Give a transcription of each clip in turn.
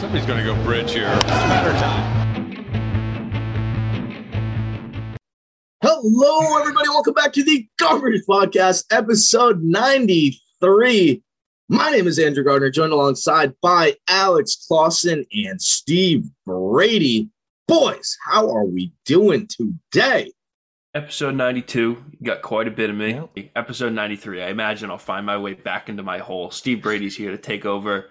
Somebody's going to go bridge here. It's a matter of time. Hello, everybody. Welcome back to the Garbage Podcast, episode 93. My name is Andrew Gardner, joined alongside by Alex Clausen and Steve Brady. Boys, how are we doing today? Episode 92, you got quite a bit of me. Episode 93, I imagine I'll find my way back into my hole. Steve Brady's here to take over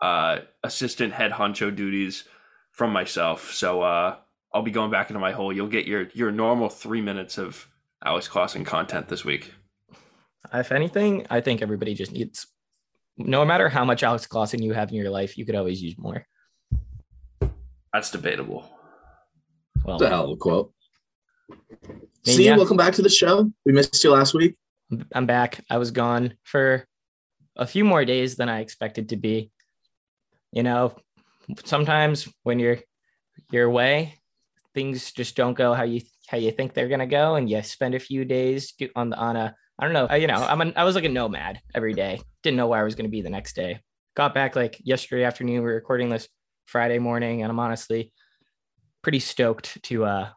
uh, assistant head honcho duties from myself. So uh, I'll be going back into my hole. You'll get your your normal three minutes of Alex Clausen content this week. If anything, I think everybody just needs, no matter how much Alex Clausen you have in your life, you could always use more. That's debatable. Well, What the hell of a quote. mean, Steve, yeah. welcome back to the show. We missed you last week. I'm back. I was gone for a few more days than I expected to be. You know, sometimes when you're your way, things just don't go how you how you think they're gonna go, and you spend a few days on the on a I don't know. You know, I'm an, I was like a nomad every day. Didn't know where I was gonna be the next day. Got back like yesterday afternoon. We are recording this Friday morning, and I'm honestly pretty stoked to uh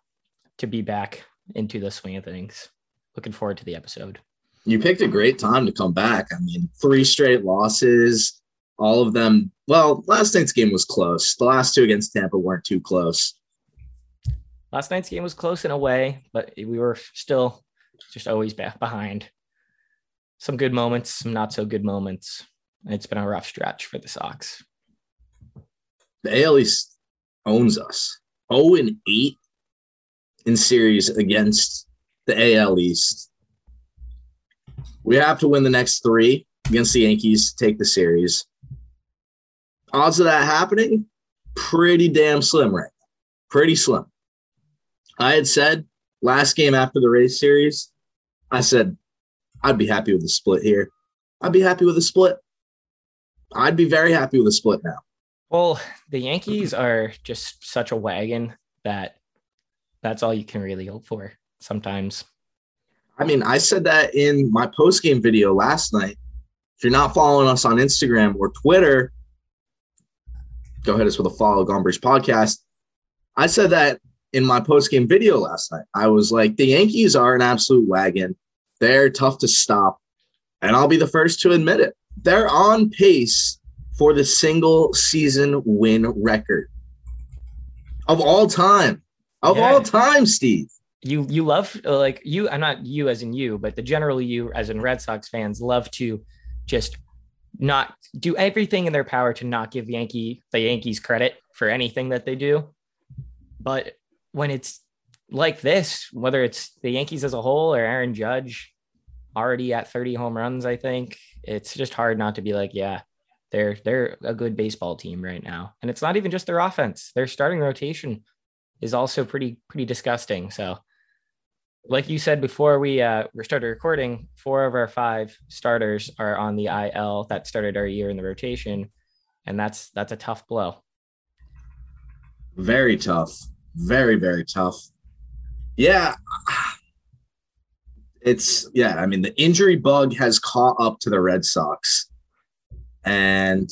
to be back into the swing of things. Looking forward to the episode. You picked a great time to come back. I mean, three straight losses, all of them. Well, last night's game was close. The last two against Tampa weren't too close. last night's game was close in a way, but we were still just always back behind. Some good moments, some not so good moments. It's been a rough stretch for the Sox. The AL East owns us. 0 and 8 in series against the AL East. We have to win the next three against the Yankees to take the series. Odds of that happening, pretty damn slim right now. Pretty slim. I had said last game after the race series, I said I'd be happy with a split here. I'd be happy with a split. I'd be very happy with a split now. Well, the Yankees are just such a wagon that that's all you can really hope for sometimes. I mean, I said that in my post game video last night. If you're not following us on Instagram or Twitter, go hit us with a follow Gombrich podcast. I said that in my post game video last night. I was like, the Yankees are an absolute wagon. They're tough to stop. And I'll be the first to admit it. They're on pace for the single season win record of all time. Of Yeah. all time, Steve. You you love like you I'm not you as in you, but the general you as in Red Sox fans love to just not do everything in their power to not give Yankee the Yankees credit for anything that they do. But when it's like this, whether it's the Yankees as a whole or Aaron Judge already at 30 home runs, I think it's just hard not to be like, yeah, they're they're a good baseball team right now. And it's not even just their offense. Their starting rotation is also pretty pretty disgusting. So like you said before we uh started recording, four of our five starters are on the IL that started our year in the rotation. And that's that's a tough blow. Very tough. Very, very tough. Yeah. It's, yeah, I mean, the injury bug has caught up to the Red Sox. And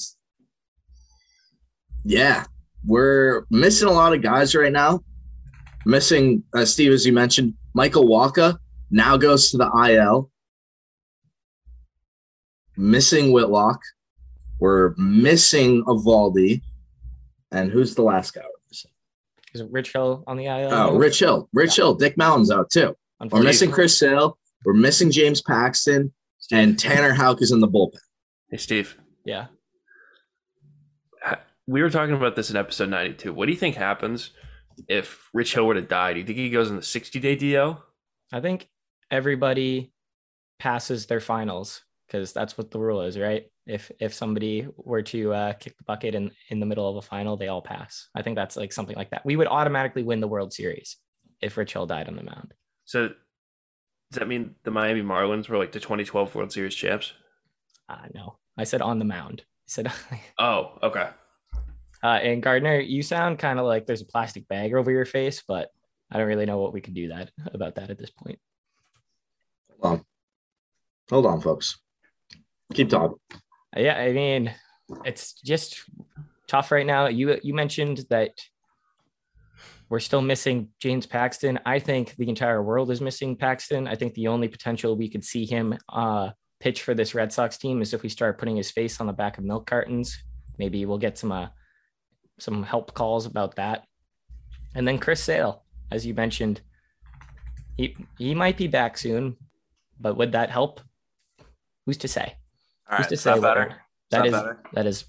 yeah, we're missing a lot of guys right now. Missing, uh, Steve, as you mentioned, Michael Wacha now goes to the IL. Missing Whitlock. We're missing Eovaldi. And who's the last guy? we're missing? Is it Rich Hill on the IL? Oh, Rich Hill. Rich Hill. Dick Mountain's out too. We're missing Chris Sale. We're missing James Paxton. And Tanner Houck is in the bullpen. Hey, Steve. Yeah. We were talking about this in episode 92. What do you think happens if Rich Hill would have died, Do you think he goes in the 60 day DL? I think everybody passes their finals because that's what the rule is, right? If if somebody were to uh, kick the bucket in in the middle of a final, they all pass. I think that's like something like that. We would automatically win the World Series if Rich Hill died on the mound. So does that mean the Miami Marlins were like the 2012 World Series champs? Uh, no, I said on the mound. I said, Oh, okay. Uh, and Gardner, you sound kind of like there's a plastic bag over your face, but I don't really know what we can do that about that at this point. Hold on. Hold on, folks. Keep talking. Yeah, I mean, it's just tough right now. You you mentioned that we're still missing James Paxton. I think the entire world is missing Paxton. I think the only potential we could see him uh, pitch for this Red Sox team is if we start putting his face on the back of milk cartons. Maybe we'll get some uh, some help calls about that. And then Chris Sale, as you mentioned, he he might be back soon, but would that help? Who's to say? All Who's right, to say better? what- Is That that is better? that is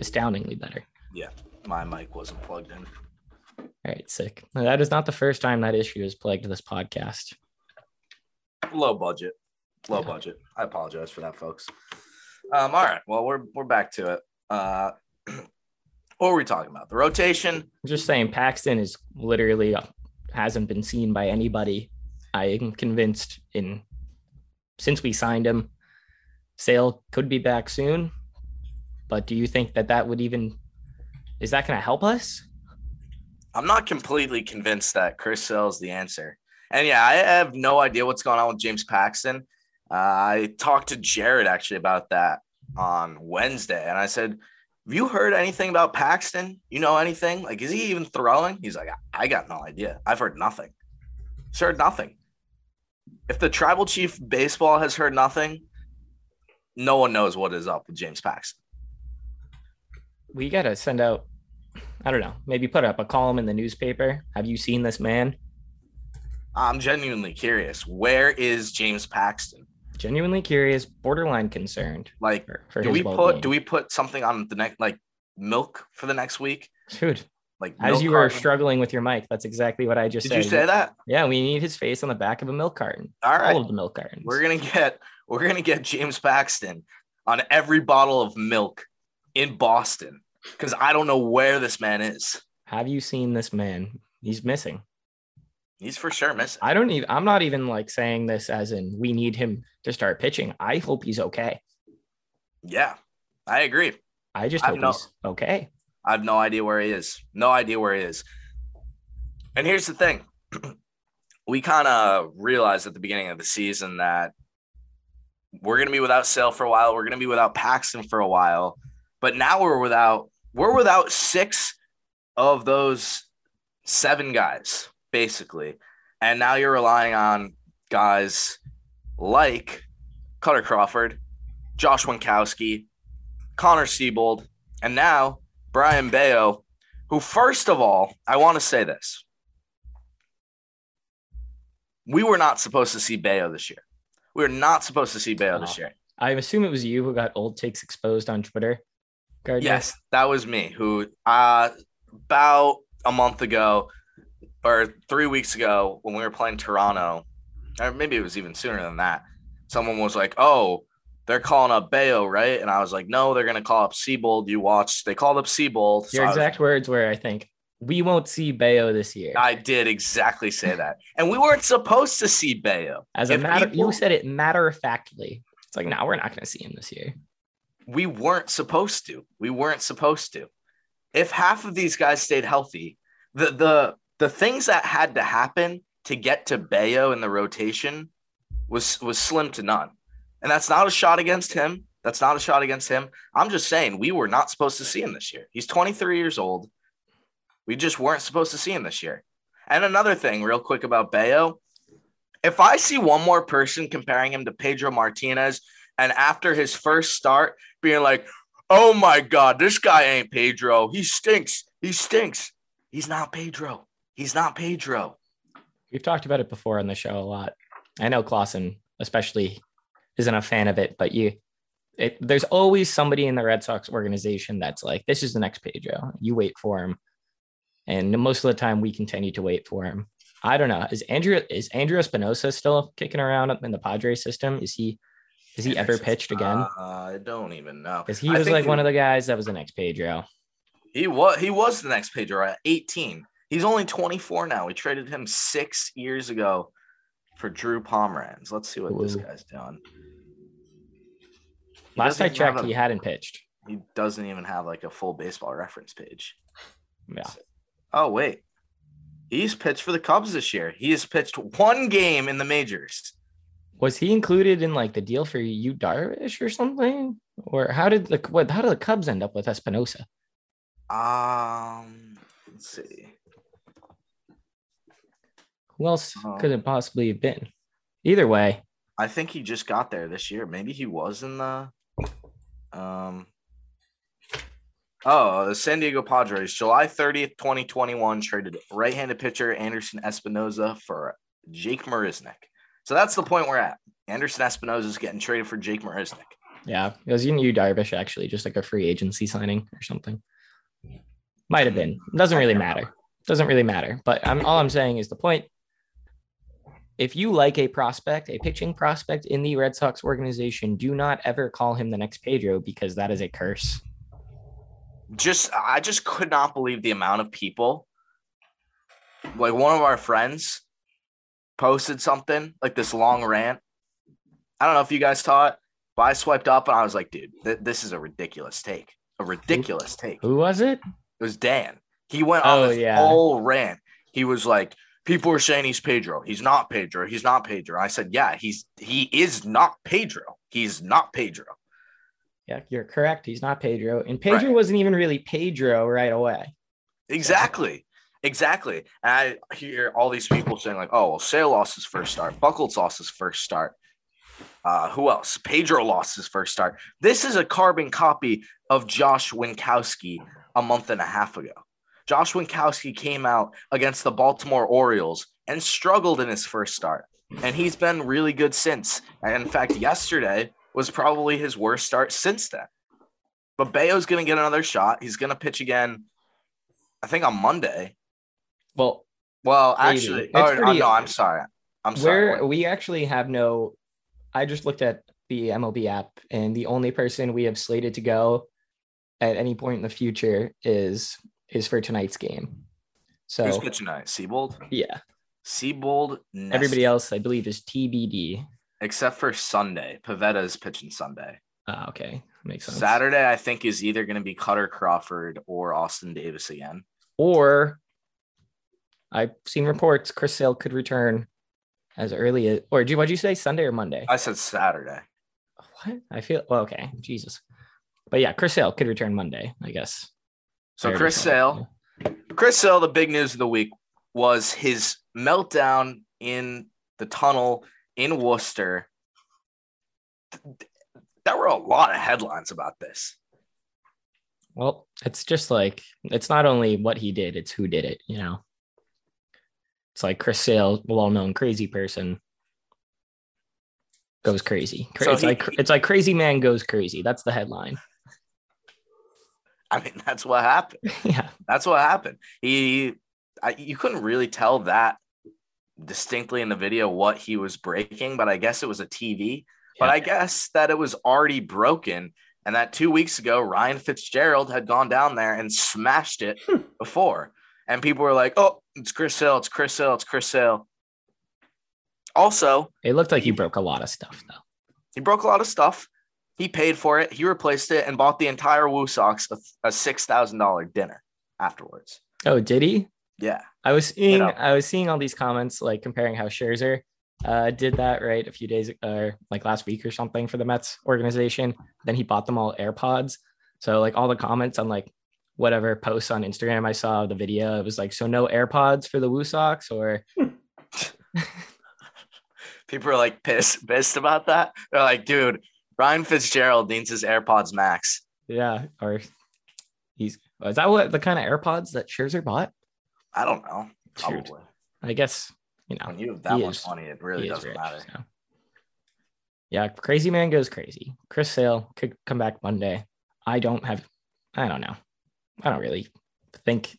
astoundingly better. Yeah, my mic wasn't plugged in. All right, sick. Now, That is not the first time that issue has plagued this podcast. Low budget. Low Yeah. budget. I apologize for that, folks. Um, all right. Well, we're we're back to it. Uh, what were we talking about? The rotation. I'm just saying Paxton is literally uh, hasn't been seen by anybody. I am convinced in since we signed him, Sale could be back soon. But do you think that that would even is that going to help us? I'm not completely convinced that Chris Sale's the answer. And yeah, I have no idea what's going on with James Paxton. Uh, I talked to Jared actually about that on Wednesday, and I said, "Have you heard anything about Paxton? You know anything? Like, is he even throwing?" He's like, "I got no idea. I've heard nothing. He's heard nothing. If the tribal chief baseball has heard nothing, no one knows what is up with James Paxton." We got to send out I don't know, maybe put up a column in the newspaper. Have you seen this man? I'm genuinely curious. Where is James Paxton? Genuinely curious, borderline concerned Like, for, for do we put do we put something on the next like milk for the next week? Dude, Like as you were carton? struggling with your mic, that's exactly what I just Did said. you say that? Yeah, we need his face on the back of a milk carton. All right. All of the milk cartons. We're gonna get we're gonna get James Paxton on every bottle of milk in Boston because I don't know where this man is. Have you seen this man? He's missing. He's for sure missing. I don't even I'm not even like saying this as in we need him to start pitching. I hope he's okay. Yeah, I agree. I just I hope know. he's okay. I have no idea where he is. No idea where he is. And here's the thing. we kind of realized at the beginning of the season that we're going to be without Sale for a while. We're going to be without Paxton for a while. But now we're without we're without six of those seven guys basically. And now you're relying on guys like Kutter Crawford, Josh Winkowski, Connor Seabold, and now Brayan Bello, who, first of all, I want to say this. We were not supposed to see Bello this year. We were not supposed to see Bello this year. I assume it was you who got old takes exposed on Twitter. Gardner. Yes, that was me who uh about a month ago or three weeks ago when we were playing Toronto, or maybe it was even sooner than that. Someone was like, Oh, they're calling up Bello, right? And I was like, No, they're gonna call up Seabold. You watched. they called up Seabold. So Your I was- exact words were I think we won't see Bello this year. I did exactly say that. And we weren't supposed to see Bello. As a if matter people- you said it matter of factly. It's like, no, we're not gonna see him this year. we weren't supposed to. We weren't supposed to. If half of these guys stayed healthy, the the the things that had to happen to get to Bello in the rotation was was slim to none. And that's not a shot against him. That's not a shot against him. I'm just saying we were not supposed to see him this year. He's 23 years old. We just weren't supposed to see him this year. And another thing, real quick about Bello, if I see one more person comparing him to Pedro Martinez, and after his first start, being like, "Oh my God, this guy ain't Pedro. He stinks. He stinks. He's not Pedro. He's not Pedro." We've talked about it before on the show a lot. I know Clausen especially isn't a fan of it, but you it, there's always somebody in the Red Sox organization that's like, this is the next Pedro. You wait for him. And most of the time we continue to wait for him. I don't know. Is Andrew is Andrew Espinoza still kicking around up in the Padres system? Is he has he ever pitched again? Uh, I don't even know. Because he was like one of the guys that was the next Pedro. He was he was the next Pedro at 18. He's only 24 now. We traded him six years ago for Drew Pomeranz. Let's see what this guy's doing. He Last I checked, a- he hadn't pitched. He doesn't even have like a full baseball reference page. Yeah. Oh wait, he's pitched for the Cubs this year. He has pitched one game in the majors. Was he included in like the deal for Yu Darvish or something? Or how did the what how did the Cubs end up with Espinoza? Um, let's see. Who else Oh. could it possibly have been? Either way, I think he just got there this year. Maybe he was in the um Oh, the San Diego Padres, July 30th, 2021, traded right-handed pitcher Anderson Espinoza for Jake Marisnick. So that's the point we're at. Anderson Espinoza is getting traded for Jake Marisnick. yeah, it was Yu Darvish actually, just like a free agency signing or something. Might have been. Doesn't really matter. Doesn't really matter. But I'm all I'm saying is the point. If you like a prospect, a pitching prospect in the Red Sox organization, do not ever call him the next Pedro because that is a curse. Just I just could not believe the amount of people. Like one of our friends posted something like this long rant. I don't know if you guys saw it, but I swiped up and I was like, dude, th- this is a ridiculous take. A ridiculous take. Who was it? It was Dan. He went Oh, on this yeah. whole rant. He was like, people are saying he's Pedro. He's not Pedro. He's not Pedro. I said, yeah, he's he is not Pedro. He's not Pedro. Yeah, you're correct. He's not Pedro. And Pedro Right. wasn't even really Pedro right away. Exactly. Exactly. And I hear all these people saying, like, oh, well, Sale lost his first start. Buckles lost his first start. Uh, who else? Pedro lost his first start. This is a carbon copy of Josh Winkowski a month and a half ago. Josh Winkowski came out against the Baltimore Orioles and struggled in his first start. And he's been really good since. And in fact, yesterday was probably his worst start since then. But Bello's going to get another shot. He's going to pitch again, I think on Monday. Well, Well, actually, oh, pretty- no, I'm sorry. I'm sorry. we actually have no I just looked at the MLB app and the only person we have slated to go at any point in the future is is for tonight's game. So who's pitching tonight? Seabold? yeah, Seabold, Nestor, everybody else I believe is TBD. except for Sunday. Pivetta is pitching Sunday. Ah, okay, makes sense. Saturday, I think, is either going to be Kutter Crawford or Austin Davis again. Or I've seen reports Chris Sale could return as early as or do what'd you say Sunday or Monday? I said Saturday. what? I feel well, okay, Jesus. But yeah, Chris Sale could return Monday, I guess. So Chris Sale, Chris Sale, the big news of the week was his meltdown in the tunnel in Worcester. There were a lot of headlines about this. Well, it's just like it's not only what he did, it's who did it, you know. It's like Chris Sale, well-known crazy person, goes crazy. Cra- So it's he- like it's like crazy man goes crazy. That's the headline. I mean, that's what happened. yeah. That's what happened. He, I, you couldn't really tell that distinctly in the video what he was breaking, but I guess it was a TV. But I guess that it was already broken, and that two weeks ago Ryan Fitzgerald had gone down there and smashed it hmm. before, and people were like, "Oh, it's Chris Sale, it's Chris Sale, it's Chris Sale." Also, It looked like he broke a lot of stuff though. he broke a lot of stuff. He paid for it. He replaced it and bought the entire Woo Sox a, a six thousand dollar dinner afterwards. Oh, did he? Yeah. I was seeing know. I was seeing all these comments like comparing how Scherzer uh, did that right a few days uh, like last week or something for the Mets organization. Then he bought them all AirPods. So like all the comments on like whatever posts on Instagram I saw the video, it was like so no AirPods for the Woo Sox or People are like pissed, pissed about that. They're like, dude, Ryan Fitzgerald needs his AirPods Max. yeah or he's is that what the kind of AirPods that Scherzer bought? I don't know. Probably. I guess you know When you have that much is- money, it really doesn't rich, matter. so. Yeah, crazy man goes crazy. Chris Sale could come back Monday. I don't have, I don't know. I don't really think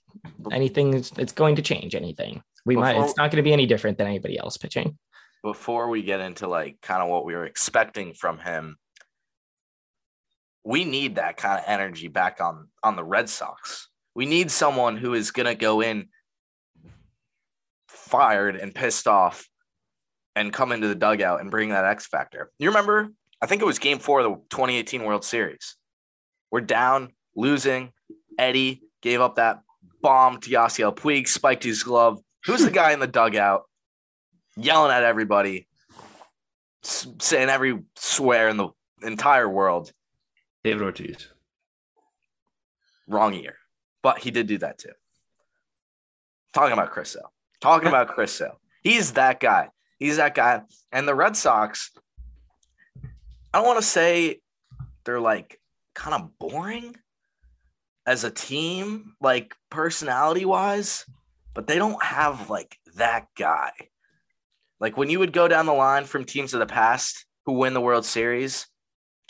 anything is it's going to change anything. We might. It's not going to be any different than anybody else pitching. Before we get into like kind of what we were expecting from him, we need that kind of energy back on on the Red Sox. We need someone who is gonna go in fired and pissed off and come into the dugout and bring that X factor. You remember? I think it was game four of the 2018 World Series. We're down, losing. Eddie gave up that bomb to Yasiel Puig, spiked his glove. Who's the guy in the dugout yelling at everybody, saying every swear in the entire world? David Ortiz. Wrong year. but he did do that too. Talking about Chris Sale. Talking about Chris Sale. He's that guy. He's that guy. And the Red Sox, I don't want to say they're like kind of boring as a team, like personality wise, but they don't have like that guy. Like when you would go down the line from teams of the past who win the World Series,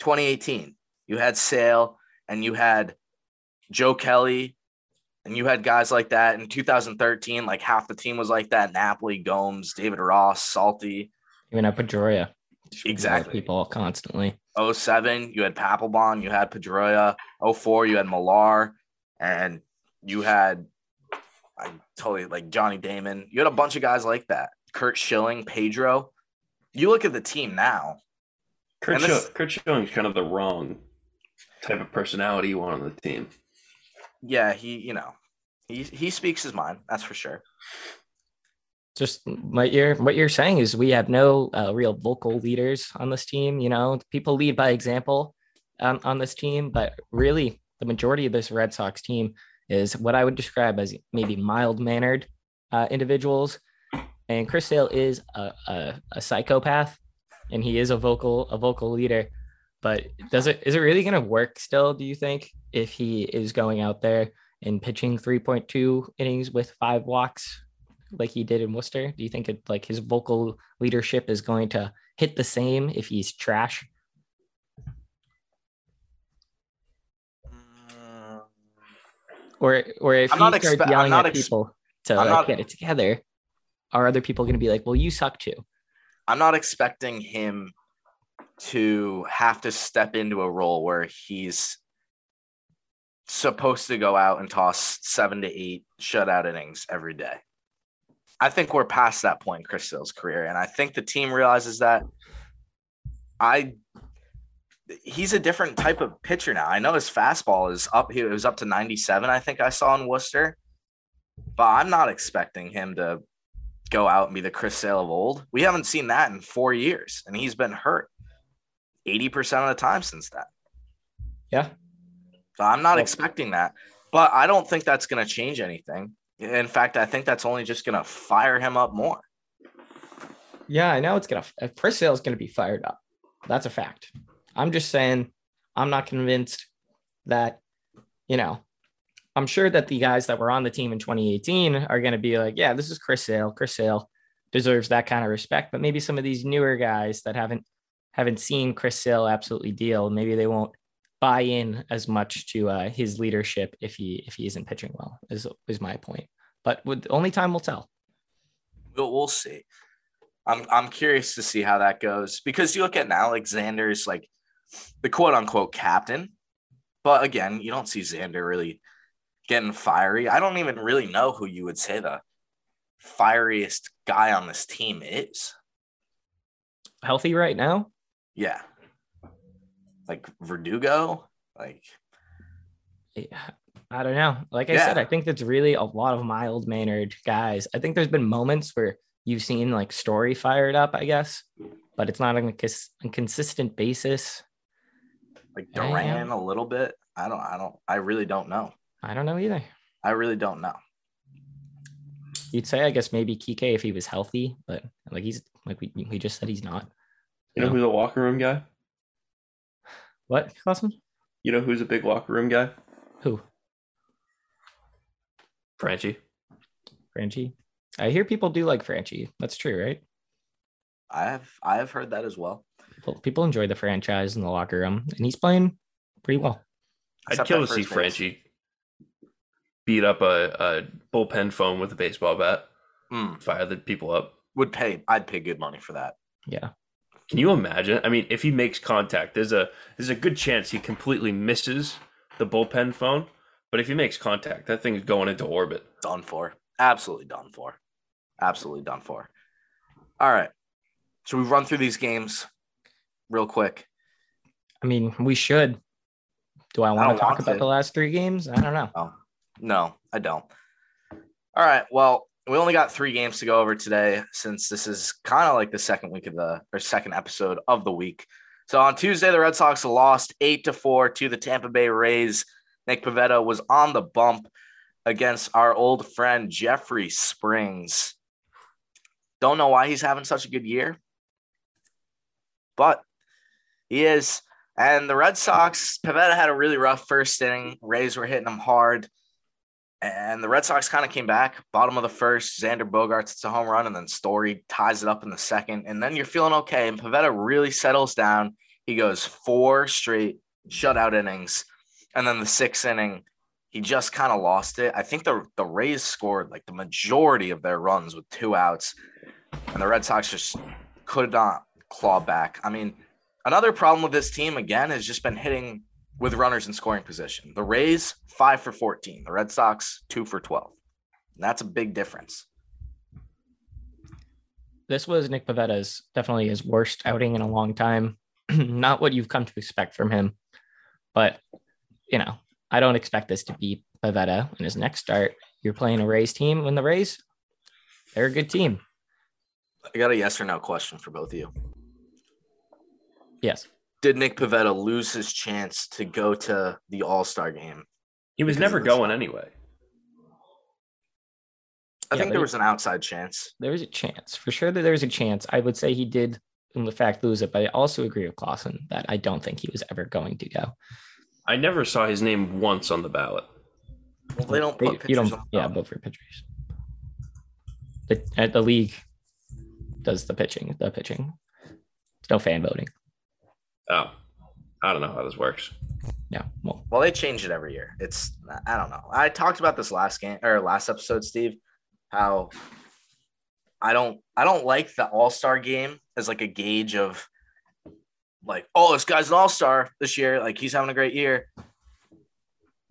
2018, you had Sale and you had Joe Kelly and you had guys like that in 2013. Like half the team was like that: Napoli, Gomes, David Ross, Salty. Even at Pedroia. Exactly. People constantly. 07, you had Papelbon, you had Pedroia. 04, you had Millar, and you had I totally like Johnny Damon. You had a bunch of guys like that. Curt Schilling, Pedro. You look at the team now. Curt, And this- Curt Schilling's kind of the wrong type of personality you want on the team. Yeah, he, you know, he he speaks his mind. That's for sure. just what you're what you're saying is we have no uh, real vocal leaders on this team. You know, people lead by example um, on this team, but really the majority of this Red Sox team is what I would describe as maybe mild mannered uh, individuals. And Chris Sale is a, a, a psychopath, and he is a vocal a vocal leader. But does it is it really going to work still? Do you think if he is going out there and pitching 3.2 innings with five walks like he did in Worcester? Do you think it like his vocal leadership is going to hit the same if he's trash? Or or if I'm he starts expe- yelling at people to like, not- get it together, are other people going to be like, "Well, you suck too"? I'm not expecting him to have to step into a role where he's supposed to go out and toss seven to eight shutout innings every day. I think we're past that point in Chris Sale's career, and I think the team realizes that. I he's a different type of pitcher now. I know his fastball is up. He was up to 97, I think I saw in Worcester, but I'm not expecting him to go out and be the Chris Sale of old. We haven't seen that in four years, and he's been hurt 80% of the time since that. Yeah. So I'm not Well- expecting that, but I don't think that's going to change anything. In fact, I think that's only just going to fire him up more. Yeah, I know it's gonna. uh, Chris Sale is gonna be fired up. That's a fact. I'm just saying, I'm not convinced that, you know, I'm sure that the guys that were on the team in 2018 are gonna be like, yeah, this is Chris Sale. Chris Sale deserves that kind of respect. But maybe some of these newer guys that haven't haven't seen Chris Sale absolutely deal, maybe they won't buy in as much to uh, his leadership if he if he isn't pitching well. Is is my point. But with only time will tell. We'll, we'll see. I'm I'm curious to see how that goes because you look at now, like Xander's like the quote unquote captain, but again, you don't see Xander really getting fiery. I don't even really know who you would say the fieriest guy on this team is. Healthy right now. Yeah, like Verdugo, like Yeah, I don't know. Like I Yeah. said, I think that's really a lot of mild mannered guys. I think there's been moments where you've seen like Story fired up, I guess, but it's not on a, cons- a consistent basis. like. Duran a little bit. I don't. I don't. I really don't know. I don't know either. I really don't know. You'd say, I guess, maybe Kike if he was healthy, but like he's like we, we just said he's not. You know No. who's a locker room guy? What, Clausen? You know who's a big locker room guy? Who? Franchy. Franchy? I hear people do like Franchy. That's true, right? I have. I have heard that as well. People, people enjoy the franchise in the locker room, and he's playing pretty well. I'd Except kill to see first. Franchy beat up a, a bullpen phone with a baseball bat, Hmm. fire the people up. Would pay. I'd pay good money for that. Yeah. Can you imagine? I mean, if he makes contact, there's a there's a good chance he completely misses the bullpen phone. But if he makes contact, that thing's going into orbit. Done for. Absolutely done for. Absolutely done for. All right. Should we run through these games real quick? I mean, we should. Do I want don't to talk want about to. the last three games? I don't know. Oh, no, I don't. All right. Well, we only got three games to go over today since this is kind of like the second week of the or second episode of the week. So on Tuesday, the Red Sox lost eight to four to the Tampa Bay Rays. Nick Pivetta was on the bump against our old friend Jeffrey Springs. Don't know why he's having such a good year, but he is. And the Red Sox, Pivetta had a really rough first inning. Rays were hitting him hard. And the Red Sox kind of came back, bottom of the first. Xander Bogaerts, it's a home run, and then Story ties it up in the second. And then you're feeling okay. And Pivetta really settles down. He goes four straight shutout innings. And then the sixth inning, he just kind of lost it. I think the the Rays scored like the majority of their runs with two outs, and the Red Sox just could not claw back. I mean, another problem with this team again has just been hitting with runners in scoring position. The Rays five for fourteen, the Red Sox two for twelve. And that's a big difference. This was Nick Pivetta's definitely his worst outing in a long time. Not what you've come to expect from him, but you know, I don't expect this to be Pivetta in his next start. You're playing a Rays team when the Rays, they're a good team. I got a yes or no question for both of you. Yes. Did Nick Pivetta lose his chance to go to the All Star game? He was never going anyway. I Yeah, think there was an outside chance. There was a chance for sure that there was a chance. I would say he did, in fact, lose it, but I also agree with Clausen that I don't think he was ever going to go. I never saw his name once on the ballot. Well, they don't They- put you don't, on yeah, ballot. vote for pitchers. The, at the league does the pitching, the pitching. It's no fan voting. Oh, I don't know how this works. Yeah, well, Well, they change it every year. It's I don't know. I talked about this last game or last episode, Steve, how I don't I don't like the All Star game as like a gauge of like, oh, this guy's an All Star this year. Like he's having a great year.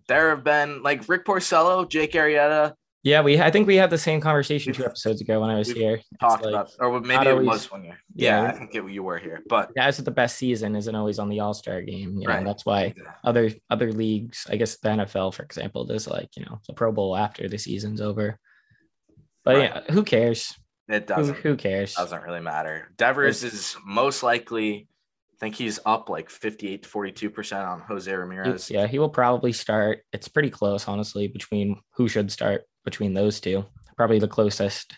There have been like Rick Porcello, Jake Arrieta yeah, we I think we had the same conversation two episodes ago when I was we've here. It's talked like, about, or maybe not it always- was one year. Yeah, Yeah. I think it, you were here, but guys with the best season isn't always on the All Star game. You know, Right. that's why other other leagues, I guess the NFL, for example, does like you know the Pro Bowl after the season's over. But Right. yeah, who cares? it doesn't. who cares? doesn't really matter. Devers is most likely. I think he's up like fifty-eight to forty-two percent on Jose Ramirez. yeah, he will probably start. It's pretty close, honestly, between who should start between those two. Probably the closest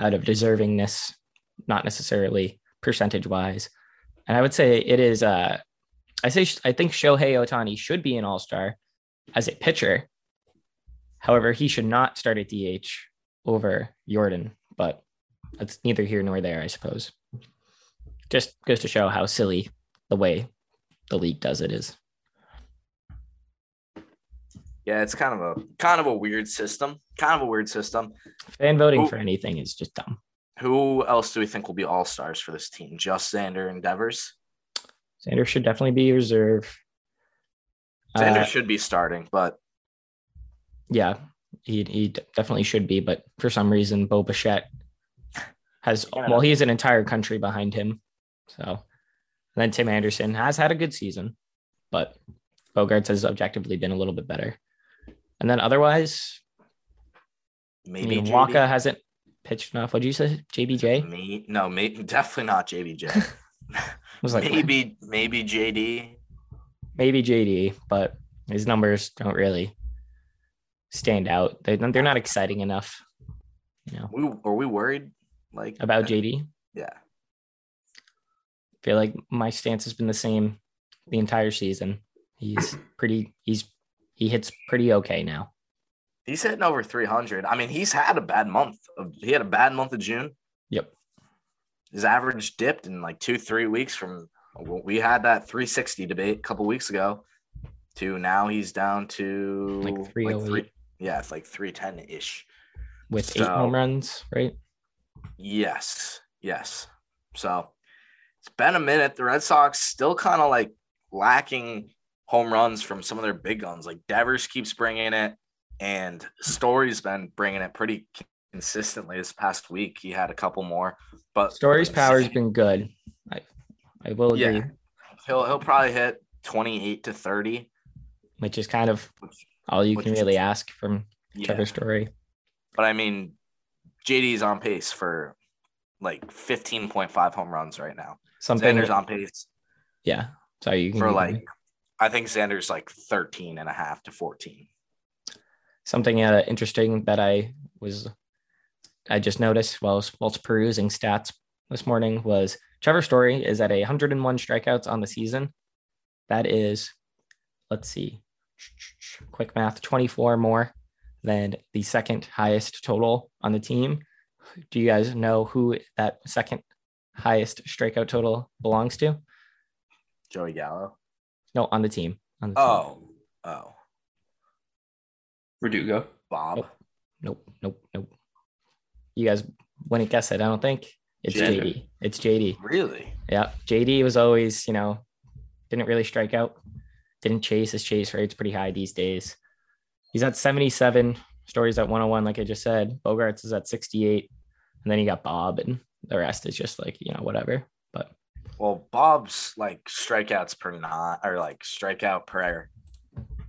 out of deservingness, not necessarily percentage wise. And I would say it is. Uh, I say I think Shohei Ohtani should be an All Star as a pitcher. However, he should not start at DH over Yordan, but that's neither here nor there, I suppose. Just goes to show how silly the way the league does it is. Yeah, it's kind of a kind of a weird system. Kind of a weird system. Fan voting Who- for anything is just dumb. Who else do we think will be all stars for this team? Just Xander and Devers. Sanders should definitely be reserve. Xander Uh, should be starting, but yeah, he, he definitely should be, but for some reason, Bo Bichette has Yeah. well, he has an entire country behind him. So, and then Tim Anderson has had a good season, but Bogaerts has objectively been a little bit better. And then otherwise, I maybe mean, Wacha hasn't pitched enough. What'd you say, JBJ? Me, no, may, definitely not JBJ. I was like maybe maybe JD. maybe JD, but his numbers don't really stand out. They, they're not exciting enough. You know, We are we worried like about JD. Yeah, feel like my stance has been the same the entire season. He's pretty. He's he hits pretty okay now. he's hitting over 300. I mean, he's had a bad month. Of, he had a bad month of June. Yep. His average dipped in like two three weeks from we had that 360 debate a couple weeks ago to now he's down to Like 308. yeah, it's like 310 ish. with eight home runs, right? Yes, yes. So it's been a minute. The Red Sox still kind of like lacking home runs from some of their big guns. Like Devers keeps bringing it, and Story's been bringing it pretty consistently this past week. He had a couple more, but Story's power has been good. I I will agree, Yeah. he'll he'll probably hit 28 to 30. which is kind of Which, all you can is- really ask from yeah. Trevor Story. But I mean, JD's on pace for like 15.5 home runs right now. Something, Xander's on pace yeah. Sorry, you can for like going. I think Xander's like 13 and a half to 14. something uh, interesting that I was I just noticed was, while perusing stats this morning was Trevor Story is at a 101 strikeouts on the season. That is, let's see, quick math, 24 more than the second highest total on the team. Do you guys know who that second highest strikeout total belongs to? Joey Gallo. No, on the team. On the team. Oh, oh, Verdugo. Bob. Nope, nope, nope. You guys wouldn't guess it, I don't think. It's Xander. JD. It's JD. Really? Yeah. JD was always, you know, didn't really strike out, didn't chase. His chase rate's pretty high these days. He's at 77, Story's at 101, like I just said. Bogaerts is at 68. And then you got Bob, and the rest is just like, you know, whatever. But Well, Bob's like strikeouts per not or like strikeout per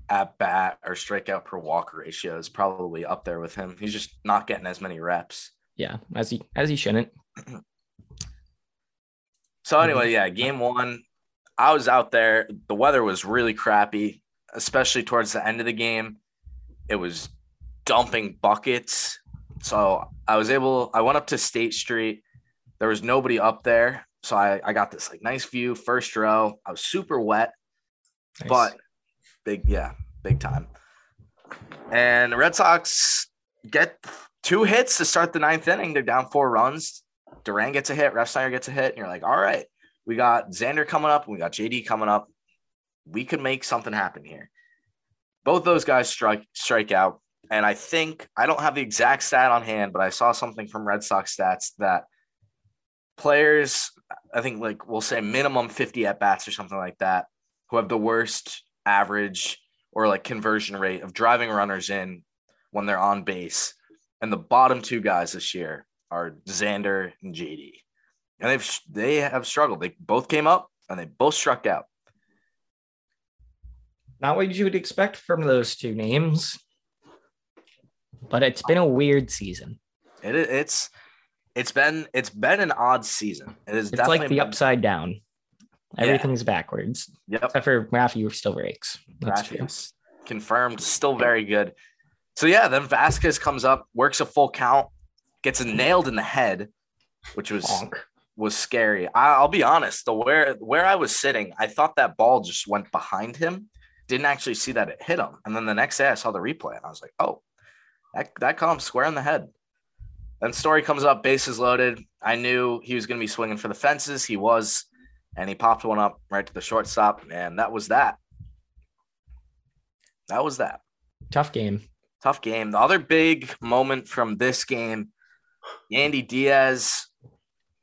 at bat or strikeout per walk ratio is probably up there with him. He's just not getting as many reps. yeah, as he as he shouldn't. So anyway, yeah, game one, I was out there. The weather was really crappy, especially towards the end of the game. It was dumping buckets. So I was able, I went up to State Street. There was nobody up there. So I, I got this like nice view, first row. I was super wet, Nice. but big, yeah, big time. And the Red Sox get two hits to start the ninth inning. They're down four runs. Duran gets a hit, Refsnyder gets a hit, and you're like, all right, we got Xander coming up, and we got JD coming up. We could make something happen here. Both those guys strike strike out. And I think I don't have the exact stat on hand, but I saw something from Red Sox stats that players, I think like we'll say minimum 50 at bats or something like that, who have the worst average or like conversion rate of driving runners in when they're on base. And the bottom two guys this year are Xander and JD. And they've they have struggled. They both came up and they both struck out. not what you would expect from those two names. But it's been a weird season. It it's it's been it's been an odd season. It is It's definitely like the upside down. Yeah. Everything's backwards. Yep. Except for Rafi still breaks. That's true. Confirmed, still very good. So yeah, then Vazquez comes up, works a full count, gets nailed in the head, which was Bonk. was scary. I, I'll be honest, the where where I was sitting, I thought that ball just went behind him. Didn't actually see that it hit him. And then the next day I saw the replay and I was like, oh, that that caught him square in the head. Then Story comes up, bases loaded. I knew he was going to be swinging for the fences. He was, and he popped one up right to the shortstop, and that was that. That was that. Tough game. Tough game. The other big moment from this game, Yandy Diaz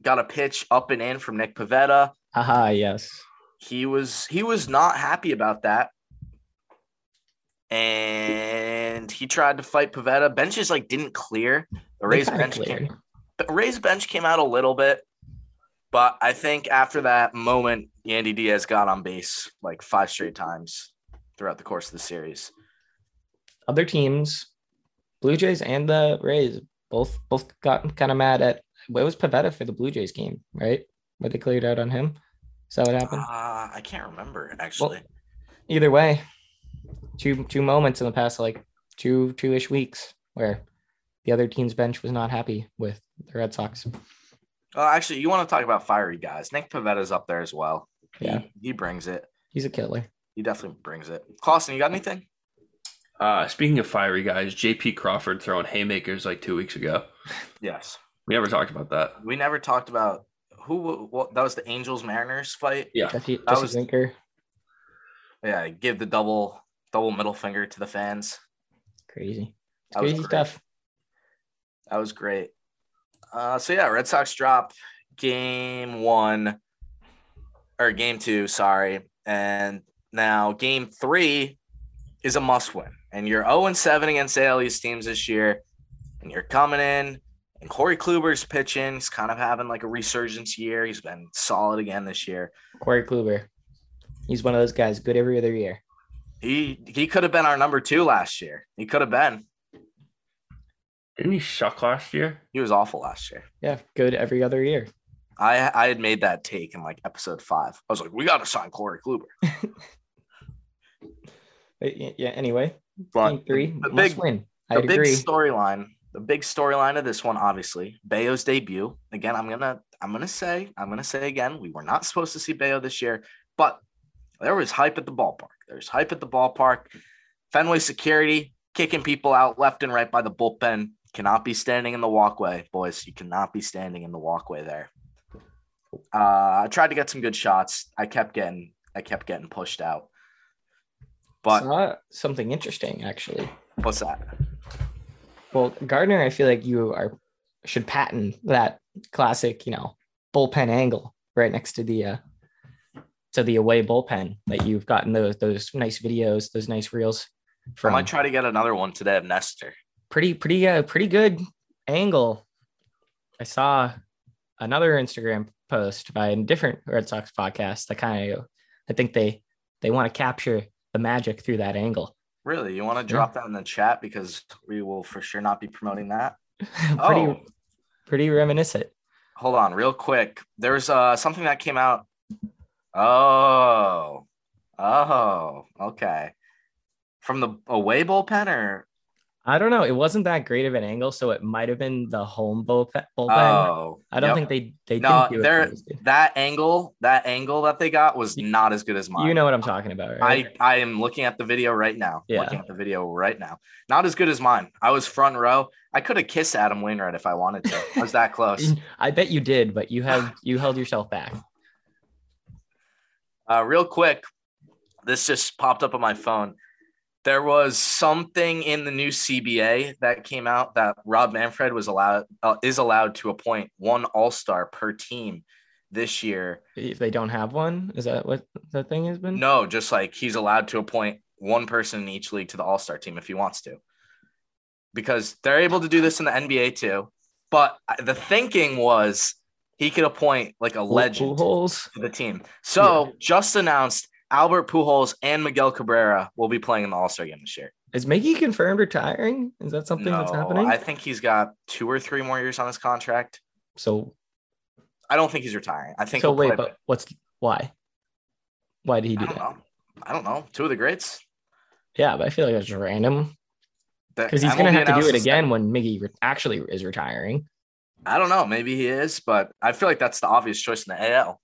got a pitch up and in from Nick Pivetta. Haha, yes. He was he was not happy about that. And he tried to fight Pivetta. Benches like didn't clear. The Rays bench cleared. came, but Rays bench came out a little bit. But I think after that moment, Yandy Diaz got on base like five straight times throughout the course of the series. Other teams, Blue Jays and the Rays, both both got kind of mad at what was Pivetta for the Blue Jays game, right? Where they cleared out on him. Is that what happened? Uh, I can't remember actually. Either way, two two moments in the past like two two ish weeks where the other team's bench was not happy with the Red Sox. Oh, actually, you want to talk about fiery guys? Nick Pivetta's up there as well. He, Yeah. he brings it. He's a killer. He definitely brings it. Clausen, you got anything? Uh, speaking of fiery guys, JP Crawford throwing haymakers like two weeks ago. Yes. We never talked about that. We never talked about who. What that was the Angels Mariners fight. Yeah. Jesse, That Jesse was- Winker, Yeah, give the double double middle finger to the fans. crazy. That crazy stuff. That was great. Uh, so yeah, Red Sox drop game one or game two, sorry, and now game three is a must win. And you're 0 and 7 against AL East teams this year, and you're coming in. And Corey Kluber's pitching. He's kind of having like a resurgence year. He's been solid again this year. Corey Kluber. He's one of those guys, good every other year. He he could have been our number two last year. He could have been. Didn't he suck last year? He was awful last year. Yeah, good every other year. I I had made that take in like episode five. I was like, we got to sign Corey Kluber. Yeah, anyway, But Game three, the must big- win. the I'd big agree. storyline, the big storyline of this one, obviously, Bello's debut. Again, I'm gonna, I'm gonna say, I'm gonna say again, we were not supposed to see Bello this year, but there was hype at the ballpark. There's hype at the ballpark. Fenway security kicking people out left and right by the bullpen. Cannot be standing in the walkway, boys. You cannot be standing in the walkway there. Uh, I tried to get some good shots. I kept getting, I kept getting pushed out. But Saw something interesting actually. what's that? Well, Gardner, I feel like you are should patent that classic, you know, bullpen angle right next to the uh to the away bullpen that you've gotten those those nice videos, those nice reels From. I might try to get another one today of Nestor. pretty pretty uh pretty good angle. I saw another Instagram post by a different Red Sox podcast that kind of I think they they want to capture the magic through that angle. Really? You want to drop that in the chat because we will for sure not be promoting that. pretty Oh, pretty reminiscent. hold on, real quick. There's uh something that came out. Oh, oh, okay. From the away bullpen, or I don't know. It wasn't that great of an angle, so it might have been the home bullpen. bullpen. oh, I don't yep. think they they No, didn't it. that angle. That angle that they got was not as good as mine. You know what I'm talking about, right? I I am looking at the video right now. Yeah. Looking at the video right now. Not as good as mine. I was front row. I could have kissed Adam Wainwright if I wanted to. I was that close. I bet you did, but you have you held yourself back. Uh, real quick, this just popped up on my phone. There was something in the new CBA that came out that Rob Manfred was allowed uh, is allowed to appoint one All Star per team this year. If they don't have one, is that what the thing has been? No, just like he's allowed to appoint one person in each league to the All Star team if he wants to, because they're able to do this in the NBA too. But the thinking was he could appoint like a legend. Pujols? to the team. So just announced Albert Pujols and Miguel Cabrera will be playing in the All Star game this year. Is Miggy confirmed retiring? Is that something that's happening? I think he's got two or three more years on his contract. so I don't think he's retiring. I think. so wait, play- but what's why? Why did he do don't that? know. I don't know. Two of the greats. Yeah, but I feel like that's random because he's gonna have to do it again when Miggy re- actually is retiring. I don't know. Maybe he is, but I feel like that's the obvious choice in the AL.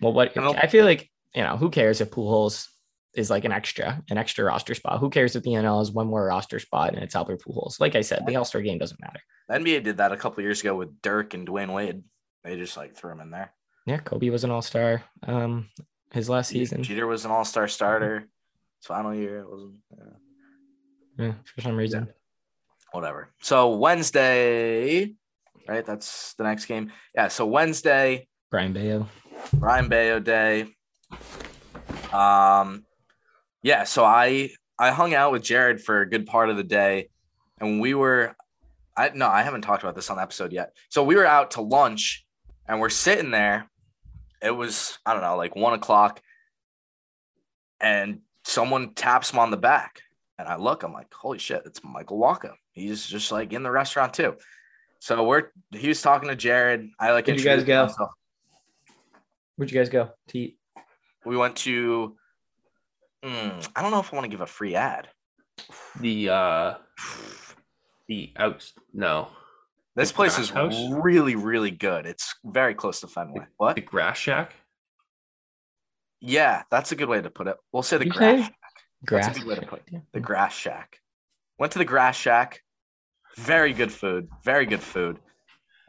Well, what ML I feel like, you know, who cares if Pujols is like an extra, an extra roster spot? Who cares if the NL is one more roster spot and it's Albert Pujols? Like I said, the All Star game doesn't matter. The NBA did that a couple years ago with Dirk and Dwyane Wade. They just like threw him in there. Yeah, Kobe was an All Star. Um, his last season. Jeter was an All Star starter. His final year it wasn't. yeah. Yeah, for some reason. whatever. So Wednesday, right? That's the next game. Yeah. So Wednesday, Brayan Bello. Ryan Bello Day. Um, yeah. So I I hung out with Jared for a good part of the day, and we were, I no, I haven't talked about this on the episode yet. So we were out to lunch, and we're sitting there. It was I don't know, like one o'clock, and someone taps him on the back. And I look, I'm like, holy shit, it's Michael Wacha. He's just like in the restaurant too. So we're he was talking to Jared. I like Where'd you guys go? myself. Where'd you guys go to eat? We went to mm, I don't know if I want to give a free ad. The uh the out no This The place is Grass House? really, really good. It's very close to Fenway. What? the grass shack. Yeah, that's a good way to put it. We'll say the You grass. say? Grass. good way to put The grass shack. Went to the grass shack. Very good food. Very good food.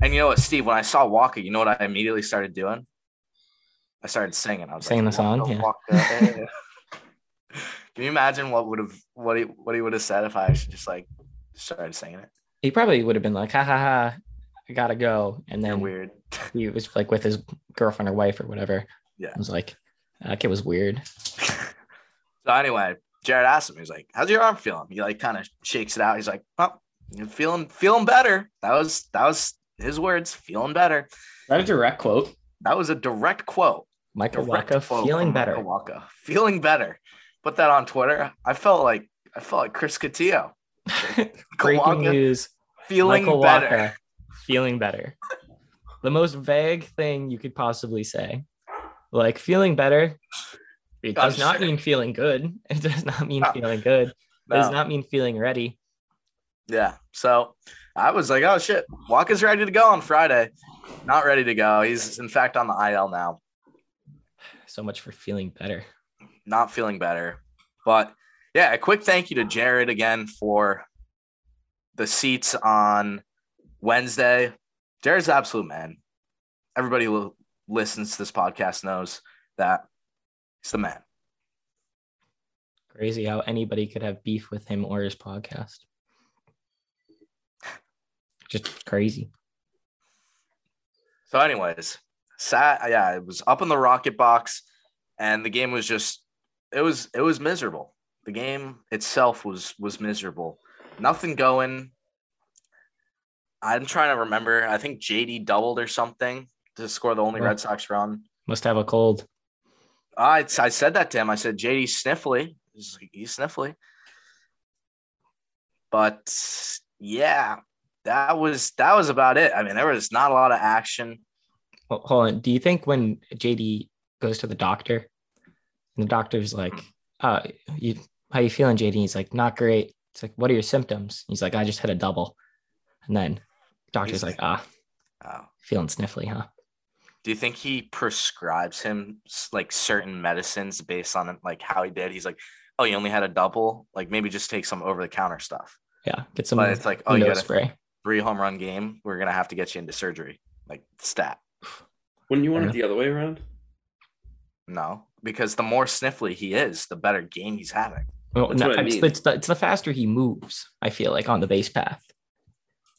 And you know what, Steve? When I saw Wacha, you know what I immediately started doing? I started singing. I was Singing like, the song, yeah. Waka. Can you imagine what would have what he what he would have said if I just like started singing it? He probably would have been like, ha ha ha, I gotta go. And You're then weird. he was like with his girlfriend or wife or whatever. Yeah. It was like, that kid was weird. So anyway, Jared asked him, he's like, How's your arm feeling? He like kind of shakes it out. He's like, Oh, you're feeling feeling better. That was that was his words, feeling better. That a direct quote. That was a direct quote. Michael Direct Wacha quote feeling better. Michael Wacha. Feeling better. Put that on Twitter. I felt like I felt like Chris Cotillo. Breaking Wacha news. feeling Michael better. Wacha feeling better. the most vague thing you could possibly say. Like feeling better. It I'm does not sure. mean feeling good. It does not mean No. feeling good. does No. not mean feeling ready. Yeah. So I was like, oh shit, Wacha's ready to go on Friday. Not ready to go. He's in fact on the IL now. So much for feeling better. Not feeling better. But yeah, a quick thank you to Jared again for the seats on Wednesday. Jared's an absolute man. Everybody who listens to this podcast knows that he's the man. Crazy how anybody could have beef with him or his podcast. Just crazy. So, anyways, sat yeah, it was up in the rocket box, and the game was just it was it was miserable. The game itself was was miserable. Nothing going. I'm trying to remember. I think JD doubled or something to score the only Oh. Red Sox run. Must have a cold. I I said that to him. I said JD sniffly. He's like, he's sniffly. But yeah, that was that was about it. I mean, there was not a lot of action. Hold on. Do you think when JD goes to the doctor and the doctor's like, uh, you how you feeling, JD? He's like, not great. It's like, what are your symptoms? He's like, I just hit a double. And then doctor's He's like, ah, Oh. feeling sniffly, huh? Do you think he prescribes him like certain medicines based on like how he did? He's like, oh, you only had a double. Like maybe just take some over the counter stuff. Yeah. Get some But it's like, oh, you window got a spray. Three home run game. We're gonna have to get you into surgery. Like stat. Wouldn't you want Yeah. it the other way around? No, because the more sniffly he is, the better game he's having. Well, no, I it's, mean. it's, the, it's the faster he moves, I feel like, on the base path.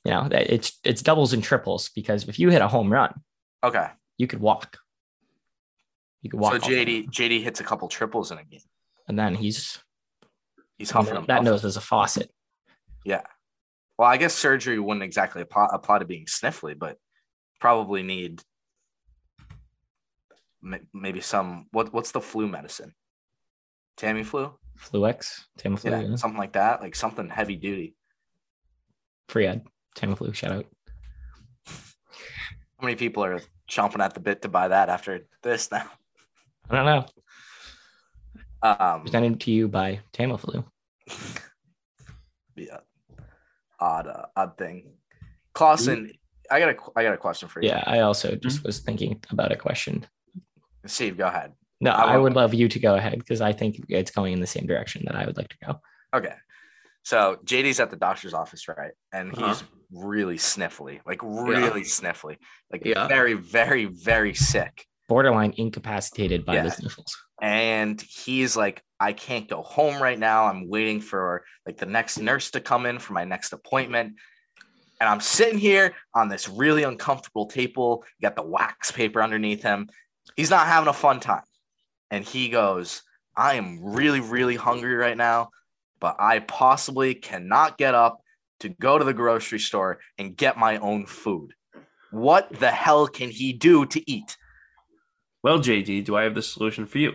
You know, that it's it's doubles and triples because if you hit a home run, Okay. you could walk. You could walk. So all the way. JD JD hits a couple triples in a game. and then he's He's you know, huffing them. that nose is a faucet. Yeah. Well, I guess surgery wouldn't exactly apply, apply to being sniffly, but probably need maybe some what what's the flu medicine? Tamiflu? Fluex, Tamiflu, Yeah, yeah. something like that, like something heavy duty. free ad, Tamiflu, shout out. How many people are chomping at the bit to buy that after this now? I don't know. Um, Presented to you by Tamiflu. yeah, odd, uh, odd thing. Clausen, I got a, I got a question for you. Yeah, I also Mm-hmm. just was thinking about a question. Steve, go ahead. No, I I would love you to go ahead because I think it's going in the same direction that I would like to go. Okay. So JD's at the doctor's office, right? And he's Uh-huh. really sniffly, like really sniffly, like Yeah. very, very, very sick. Borderline incapacitated by Yeah. the sniffles. And he's like, I can't go home right now. I'm waiting for like the next nurse to come in for my next appointment. And I'm sitting here on this really uncomfortable table. Got the wax paper underneath him. He's not having a fun time. And he goes, I am really, really hungry right now, but I possibly cannot get up to go to the grocery store and get my own food. What the hell can he do to eat? Well, JD, do I have the solution for you?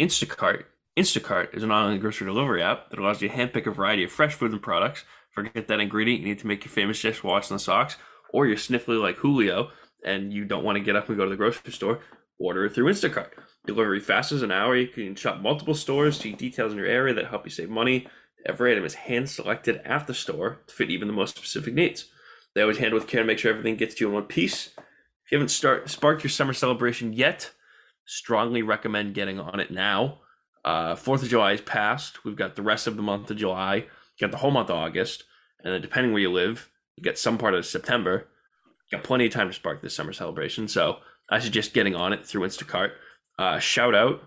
Instacart. Instacart is an online grocery delivery app that allows you to handpick a variety of fresh food and products. Forget that ingredient you need to make your famous dish the Sox, or you're sniffly like Julio and you don't want to get up and go to the grocery store. Order it through Instacart. Delivery fast as an hour. You can shop multiple stores, see details in your area that help you save money. Every item is hand selected at the store to fit even the most specific needs. They always handle with care to make sure everything gets to you in one piece. If you haven't start sparked your summer celebration yet, strongly recommend getting on it now. Uh, Fourth of July is past. We've got the rest of the month of July. You got the whole month of August, and then depending where you live, you get some part of September. You got plenty of time to spark this summer celebration. So I suggest getting on it through Instacart. Uh, shout out.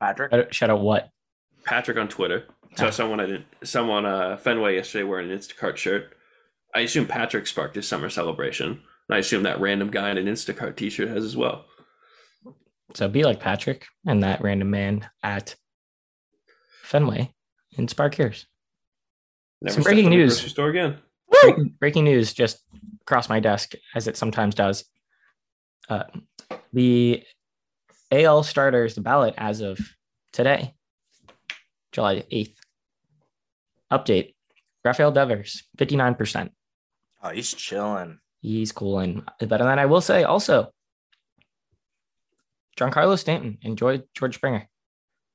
Patrick? Shout out- Shout out what? Patrick on Twitter. So Ah. someone I didn't, someone uh, Fenway yesterday wearing an Instacart shirt. I assume Patrick sparked his summer celebration. And I assume that random guy in an Instacart T-shirt has as well. So be like Patrick and that random man at Fenway and spark yours. Never Some breaking news. store again. Breaking, breaking news just crossed my desk as it sometimes does. Uh, the AL starters, the ballot as of today, July 8th. Update Rafael Devers, 59%. Oh, he's chilling. He's cool. And better than I will say also, Giancarlo Stanton and George, Springer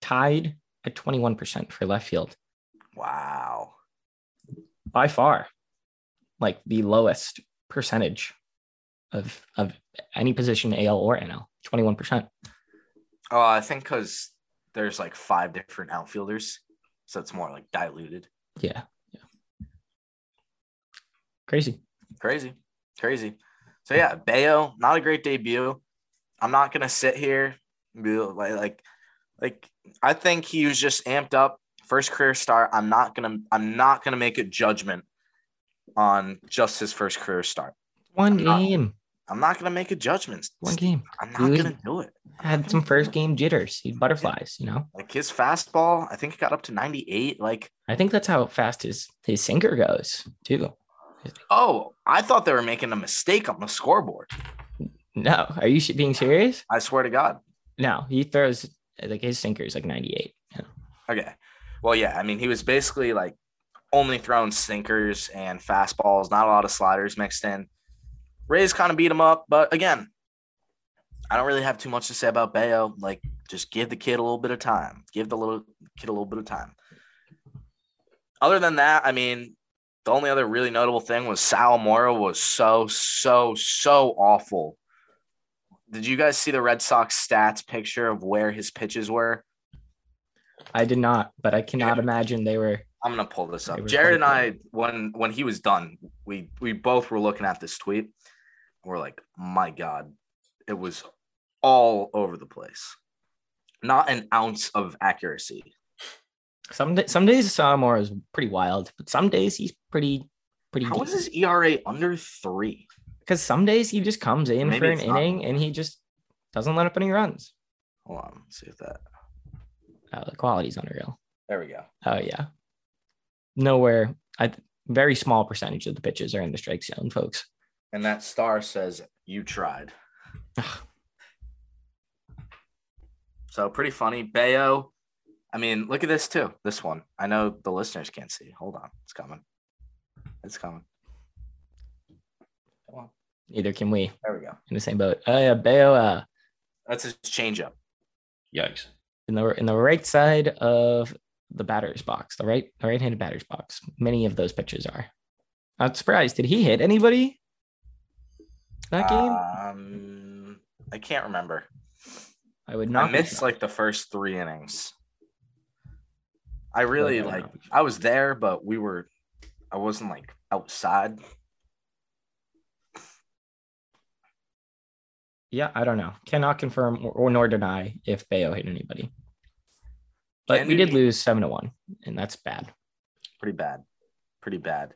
tied at 21% for left field Wow. by far, like the lowest percentage of of any position, AL or NL, 21%. Oh, I think because there's like five different outfielders, so it's more like diluted. Yeah. Yeah. Crazy. Crazy, crazy. So yeah, Bello, not a great debut. I'm not gonna sit here and be like, like, like. I think he was just amped up. First career start. I'm not gonna. I'm not gonna make a judgment on just his first career start. One I'm not- game. I'm not gonna make a judgment. One game. I'm not Dude. gonna do it. i Had some first game jitters, he butterflies, you know. Like his fastball, I think it got up to 98. Like, I think that's how fast his his sinker goes, too. Oh, I thought they were making a mistake on the scoreboard. No, are you being serious? I swear to God. No, he throws like his sinker is like 98. Yeah. Okay. Well, yeah. I mean, he was basically like only throwing sinkers and fastballs, not a lot of sliders mixed in. Rays kind of beat him up, but again, I don't really have too much to say about Bello. Like, just give the kid a little bit of time. Give the little kid a little bit of time. Other than that, I mean, the only other really notable thing was Sawamura was so, so, so awful. Did you guys see the Red Sox stats picture of where his pitches were? I did not, but I cannot imagine they were. I'm gonna pull this up. Jared and I, when when he was done, we we both were looking at this tweet. We're like, my God, it was all over the place. Not an ounce of accuracy. Some some days Sawamura is pretty wild, but some days he's pretty pretty. How is his ERA under three? Because some days he just comes in Maybe for an it's not. inning and he just doesn't let up any runs. Hold on, let's see if that. Oh, the quality's unreal. There we go. Oh yeah, nowhere. I very small percentage of the pitches are in the strike zone, folks. And that star says you tried. so pretty funny. Bello. I mean, look at this too. This one. I know the listeners can't see. Hold on. It's coming. It's coming. Come on. Neither can we There we go. in the same boat. Oh yeah, Bello. Uh, That's his changeup. Yikes. in the in the right side of the batter's box, the right the right-handed batter's box. Many of those pitches are. I'm surprised. Did he hit anybody that game? Um, I can't remember. I would not. I missed like the first three innings. I really like. I was there, but we were. I wasn't like outside. Yeah, I don't know. Cannot confirm or, or nor deny if Bello hit anybody. But we did lose seven to one, and that's bad. Pretty bad. Pretty bad.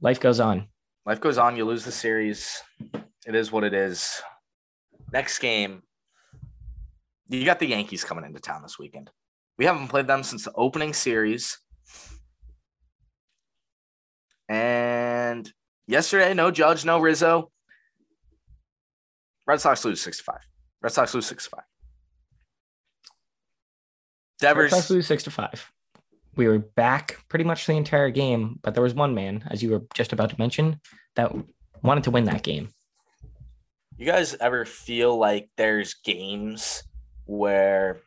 Life goes on. Life goes on. You lose the series. It is what it is. Next game, you got the Yankees coming into town this weekend. We haven't played them since the opening series. And yesterday, no Judge, no Rizzo. Red Sox lose 65. Red Sox lose 65. Red Devers, Sox lose six to five. We were back pretty much the entire game, but there was one man, as you were just about to mention, that wanted to win that game. you guys ever feel like there's games where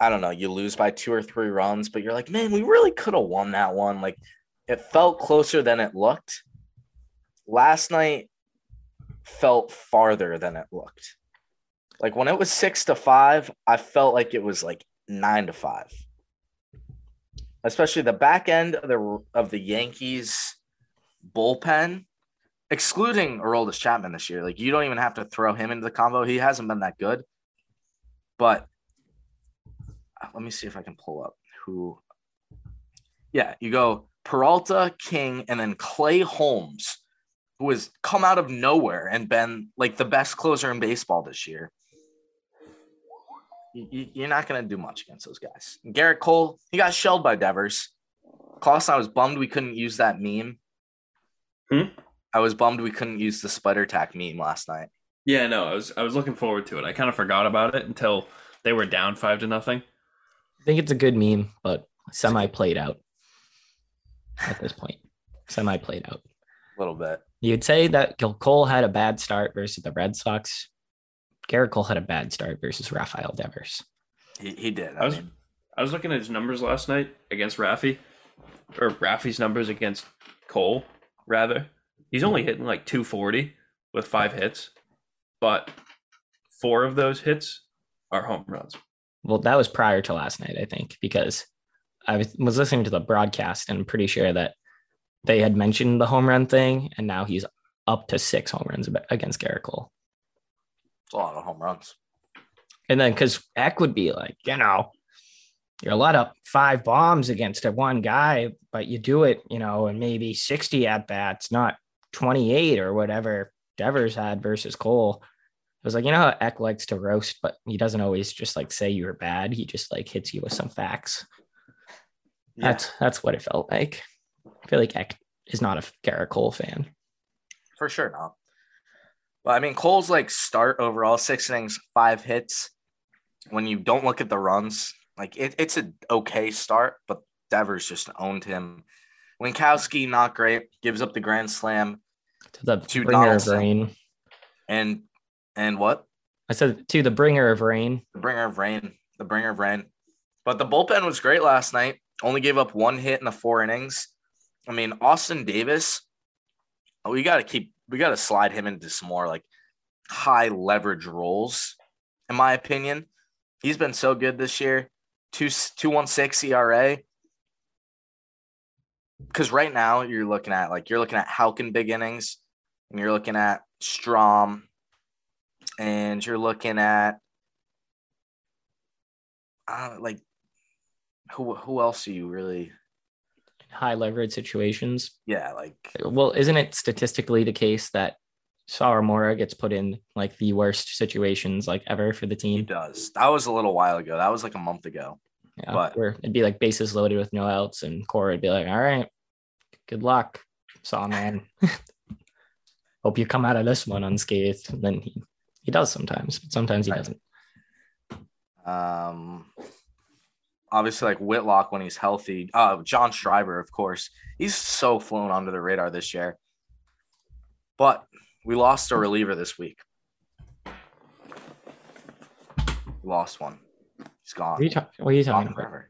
I don't know, you lose by two or three runs, but you're like, man, we really could have won that one. Like it felt closer than it looked. Last night felt farther than it looked. Like when it was six to five, I felt like it was like nine to five. Especially the back end of the of the Yankees bullpen excluding Aroldis Chapman this year, like you don't even have to throw him into the combo. He hasn't been that good. But uh, let me see if I can pull up who. Yeah, you go Peralta, King, and then Clay Holmes, who has come out of nowhere and been like the best closer in baseball this year. You- You're not going to do much against those guys. Gerrit Cole, he got shelled by Devers. Klaus, I was bummed we couldn't use that meme. Hmm? I was bummed we couldn't use the spider tack meme last night. Yeah, no, I was I was looking forward to it. I kind of forgot about it until they were down five to nothing. I think it's a good meme, but semi played out at this point. Semi played out. A little bit. You'd say that Gil Cole had a bad start versus the Red Sox. Gerrit Cole had a bad start versus Rafael Devers. He, he did. I I was mean, I was looking at his numbers last night against Rafi, or Rafi's numbers against Cole, rather. He's only hitting like 240 with five hits, but four of those hits are home runs. Well, that was prior to last night, I think, because I was, was listening to the broadcast and I'm pretty sure that they had mentioned the home run thing, and now he's up to six home runs against Gerrit Cole. it's a lot of home runs. And then because Eck would be like, you know, you're let up five bombs against a one guy, but you do it, you know, and maybe 60 at bats, not 28 or whatever Devers had versus Cole. I was like, you know how Eck likes to roast, but he doesn't always just like say you're bad. He just like hits you with some facts. Yeah. That's that's what it felt like. I feel like Eck is not a Gerrit Cole fan. For sure not. But I mean, Cole's like start overall six innings, five hits. When you don't look at the runs, like it, it's an okay start, but Devers just owned him. Winckowski, not great, gives up the grand slam. To the To Donaldson. And and what? I said to the bringer of rain. The bringer of rain. The bringer of rain. But the bullpen was great last night. Only gave up one hit in the four innings. I mean, Austin Davis, we got to keep, we got to slide him into some more like high leverage roles, in my opinion. He's been so good this year. Two two one six ERA. Because right now you're looking at like you're looking at Halkin big innings, and you're looking at Strahm, and you're looking at uh, like who who else are you really? high leverage situations. Yeah, like Well, isn't it statistically the case that Sawamura gets put in like the worst situations like ever for the he team? does. That was a little while ago. That was like a month ago. Yeah, but- where it'd be like bases loaded with no outs, and Cora would be like, "All right, good luck, Saw man. Hope you come out of this one unscathed." And then he he does sometimes, but sometimes he Right. doesn't. Um, obviously, like Whitlock when he's healthy. Uh, John Schreiber, of course, he's so flown under the radar this year. But we lost a reliever this week. We lost one. He's gone. What are you, ta- what are you Gone talking about? forever.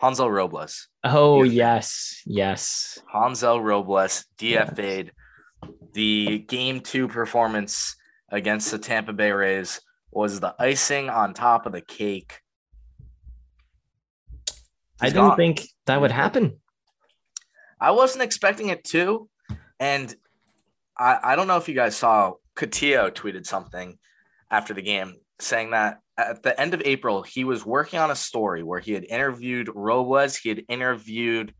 Hansel Robles. Oh Yeah. yes, yes. Hansel Robles DFA'd the game two performance against the Tampa Bay Rays was the icing on top of the cake. I He's didn't gone. think that would happen. I wasn't expecting it to. And I, I don't know if you guys saw Cotillo tweeted something after the game saying that at the end of April, he was working on a story where he had interviewed Robles, he had interviewed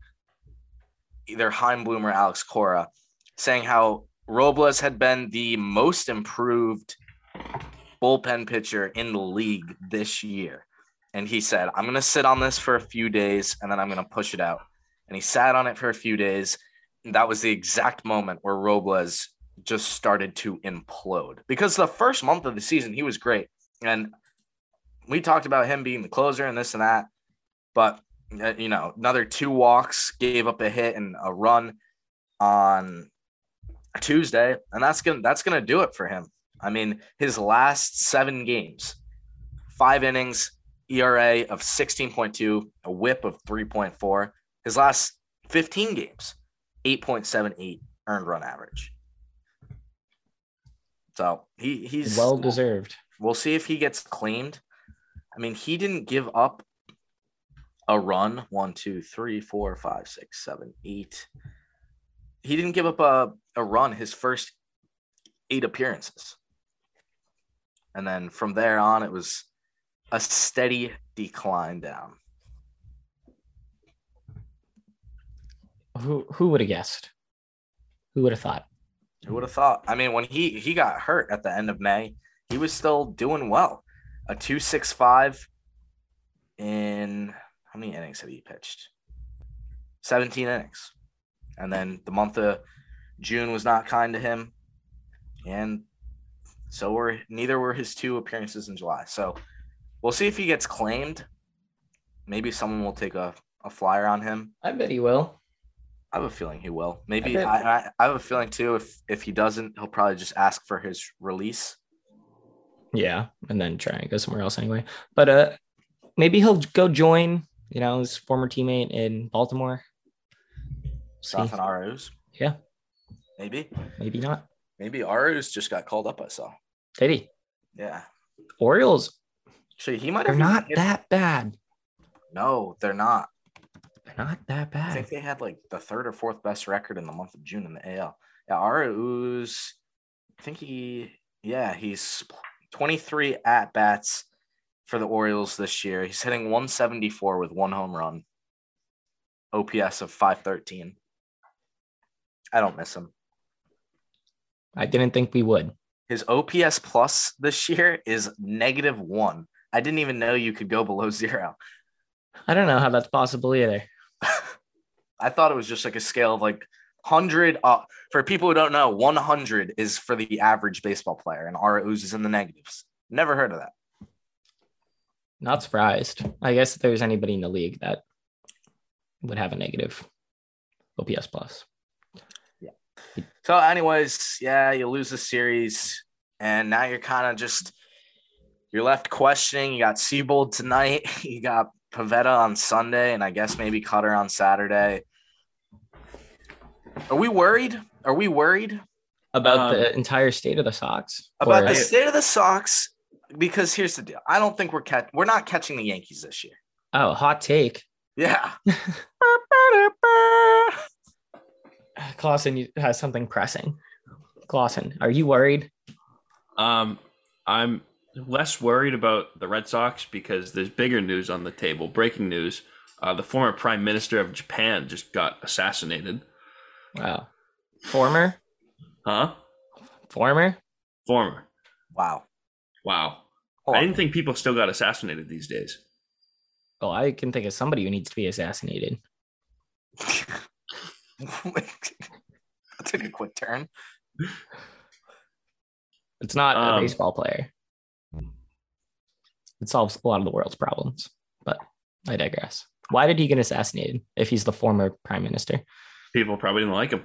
either Chaim Bloom or Alex Cora, saying how Robles had been the most improved bullpen pitcher in the league this year. And he said, I'm going to sit on this for a few days and then I'm going to push it out. And he sat on it for a few days. And that was the exact moment where Robles just started to implode because the first month of the season, he was great. And we talked about him being the closer and this and that. But, uh, you know, another two walks, gave up a hit and a run on Tuesday. And that's going to that's to do it for him. I mean, his last seven games, five innings, ERA of 16.2, a whip of 3.4. His last 15 games, 8.78 earned run average. So he he's Well deserved. We'll see if he gets claimed. I mean, he didn't give up a run. One, two, three, four, five, six, seven, eight. He didn't give up a, a run his first eight appearances. And then from there on, it was a steady decline down. Who who would have guessed? Who would have thought? Who would have thought? I mean, when he he got hurt at the end of May, he was still doing well. A two six five in how many innings had he pitched? Seventeen innings, and then the month of June was not kind to him, and so were neither were his two appearances in July. So we'll see if he gets claimed. Maybe someone will take a, a flyer on him. I bet he will. I have a feeling he will. Maybe I, I, I have a feeling too. If if he doesn't, he'll probably just ask for his release. Yeah, and then try and go somewhere else anyway. But uh, maybe he'll go join. You know, his former teammate in Baltimore. See, Arauz. Yeah. Maybe. maybe not. Maybe Arauz just got called up. I saw. Did he? Yeah. Orioles, Actually, he might they're have not hit- that bad. No, they're not. They're not that bad. I think they had like the third or fourth best record in the month of June in the AL. Yeah, Arauz. I think he. Yeah, he's 23 at bats for the Orioles this year. He's hitting 174 with one home run. OPS of 513. I don't miss him. I didn't think we would. His OPS plus this year is negative one. I didn't even know you could go below zero. I don't know how that's possible either. I thought it was just like a scale of like 100. Uh, for people who don't know, 100 is for the average baseball player, and Arauz is in the negatives. Never heard of that. Not surprised. I guess if there's anybody in the league that would have a negative OPS plus. So, anyways, yeah, you lose the series, and now you're kind of just you're left questioning. You got Seabold tonight, you got Pivetta on Sunday, and I guess maybe Kutter on Saturday. Are we worried? Are we worried About Um, the entire state of the Sox? about Or- the state of the Sox? Because here's the deal: I don't think we're catch- we're not catching the Yankees this year. oh, hot take. Yeah. Clausen has something pressing. Clausen, are you worried? Um, I'm less worried about the Red Sox because there's bigger news on the table. Breaking news: uh, the former Prime Minister of Japan just got assassinated. Wow. Former? Huh? Former? Former. wow. Wow. Hold I didn't think people still got assassinated these days. Well, I can think of somebody who needs to be assassinated. that took a quick turn. It's not a Um, baseball player. It solves a lot of the world's problems, but I digress. Why did he get assassinated if he's the former prime minister? People probably didn't like him.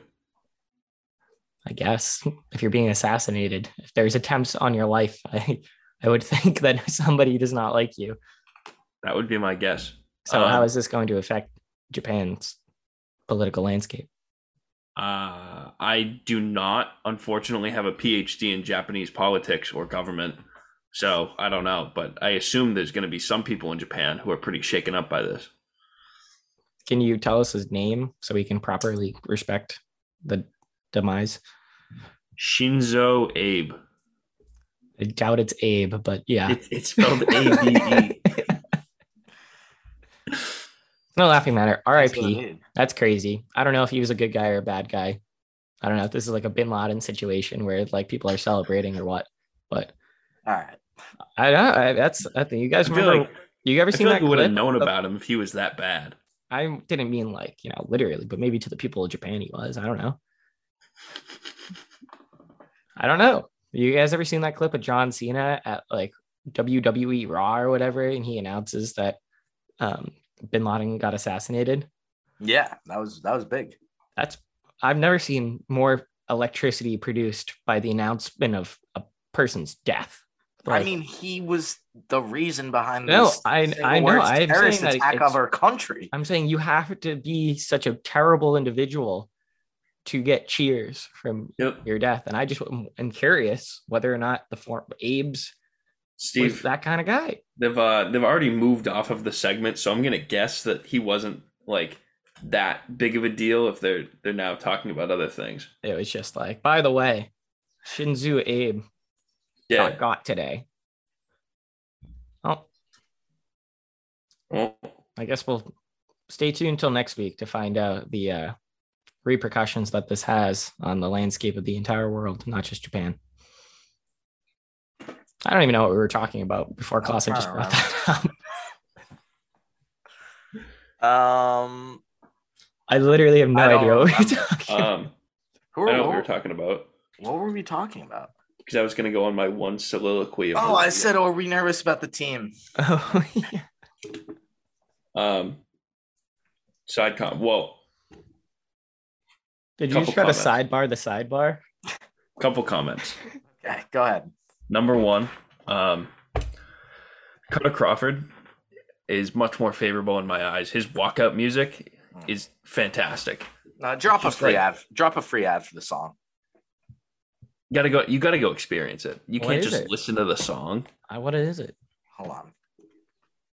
I guess if you're being assassinated, if there's attempts on your life, I, I would think that somebody does not like you. That would be my guess. So, Um, how is this going to affect Japan's political landscape? Uh, I do not, unfortunately, have a PhD in Japanese politics or government. So I don't know, but I assume there's going to be some people in Japan who are pretty shaken up by this. Can you tell us his name so we can properly respect the demise? Shinzo Abe. I doubt it's Abe, but yeah. It, it's spelled A B E. No laughing matter. That's I RIP. need. That's crazy. I don't know if he was a good guy or a bad guy. I don't know if this is like a Bin Laden situation where like people are celebrating or what. But All right. I don't. I, that's I think you guys I remember. like, you ever I seen feel that like we would have known about him if he was that bad. I didn't mean like you know literally, but maybe to the people of Japan he was. I don't know. I don't know. You guys ever seen that clip of John Cena at like WWE Raw or whatever, and he announces that um, Bin Laden got assassinated? Yeah, that was that was big. That's I've never seen more electricity produced by the announcement of a person's death. I mean, he was the reason behind No, this I- I know. I'm terrorist saying that attack of our country. I'm saying you have to be such a terrible individual to get cheers from Yep. your death. And I just am curious whether or not the form Abe's was Steve, that kind of guy. they've uh, they've already moved off of the segment, so I'm gonna guess that he wasn't like that big of a deal. If they're they're now talking about other things. It was just like, by the way, Shinzo Abe Yeah. got got today. Oh, Well, I guess we'll stay tuned until next week to find out the uh, repercussions that this has on the landscape of the entire world, not just Japan. I don't even know what we were talking about before Class. I'm Clausen just brought that up. Um, I literally have no idea what we were remember. talking um, who I know what we were talking about what were we talking about? because I was gonna go on my one soliloquy. Of Oh, I said, "Oh, are we nervous about the team?" Oh, yeah. um, side com. Well, Did you just try to sidebar the sidebar? Couple comments. Okay, go ahead. Number one, um, Kutter Crawford is much more favorable in my eyes. His walkout music is fantastic. Uh, drop a free like- ad. Drop a free ad for the song. You gotta go. You gotta go experience it. You What can't just it? listen to the song. I, what is it? Hold on.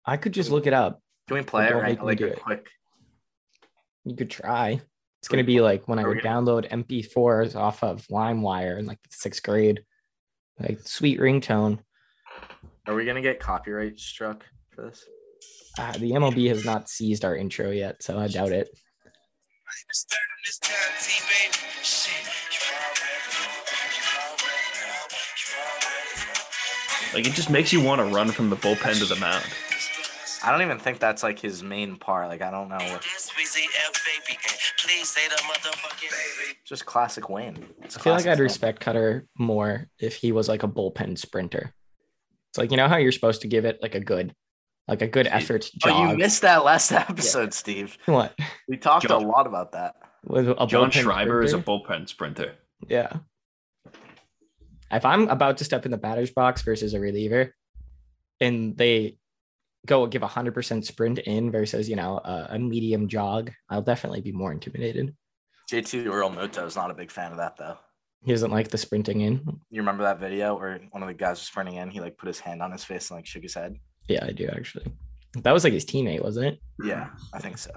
I could just look it up. Can we play it Don't right? make me Like do a it. quick. You could try. It's gonna be like when I would download MP4s off of LimeWire in like sixth grade. Like sweet ringtone. Are we gonna get copyright struck for this? Uh, the MLB has not seized our intro yet, so I doubt it. Like it just makes you want to run from the bullpen to the mound. I don't even think that's like his main part. Like I don't know. What, just classic Wayne. It's I feel like I'd Wayne. respect Kutter more if he was like a bullpen sprinter. It's like you know how you're supposed to give it like a good, like a good effort Oh, you missed that last episode, Steve. what? We talked John- a lot about that. With a John bullpen Schreiber is a bullpen sprinter. Yeah. If I'm about to step in the batter's box versus a reliever, and they go give a hundred percent sprint in versus you know a, a medium jog, I'll definitely be more intimidated. JT Realmuto is not a big fan of that though. He doesn't like the sprinting in. You remember that video where one of the guys was sprinting in? He like put his hand on his face and like shook his head. Yeah, I do actually. That was like his teammate, wasn't it? Yeah, I think so.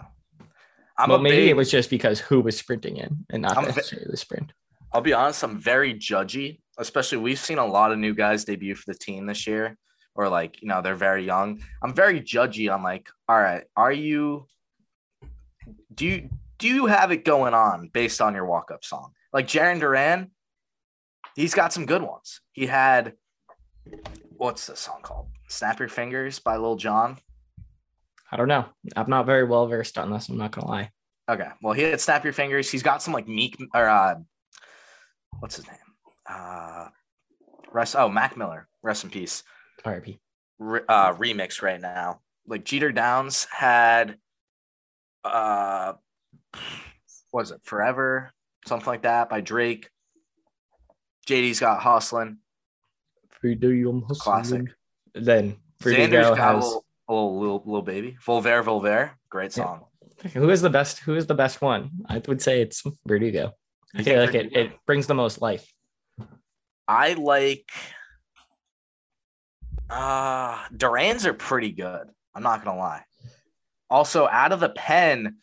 I'm well, a maybe big, it was just because who was sprinting in and not I'm a necessarily the sprint. I'll be honest, I'm very judgy, especially we've seen a lot of new guys debut for the team this year, or like, you know, they're very young. I'm very judgy on like, all right, are you do you do you have it going on based on your walk-up song? Like Jarren Duran, he's got some good ones. He had what's the song called? Snap Your Fingers by Lil Jon. I don't know. I'm not very well versed on this. I'm not gonna lie. Okay. Well, he had Snap Your Fingers. He's got some like Meek or uh what's his name? Uh rest oh Mac Miller. Rest in peace. RP. Re- uh remix right now. Like Jeter Downs had uh was it? Forever, something like that by Drake. JD's got Hustlin', classic. Then Xander's Vertigo got a has little, a little, little, little baby. Volver, Volver, great Yeah. song. who is the best? Who is the best one? I would say it's Vertigo. I feel like it, it brings the most life. I like uh Duran's are pretty good. I'm not gonna lie. Also, out of the pen,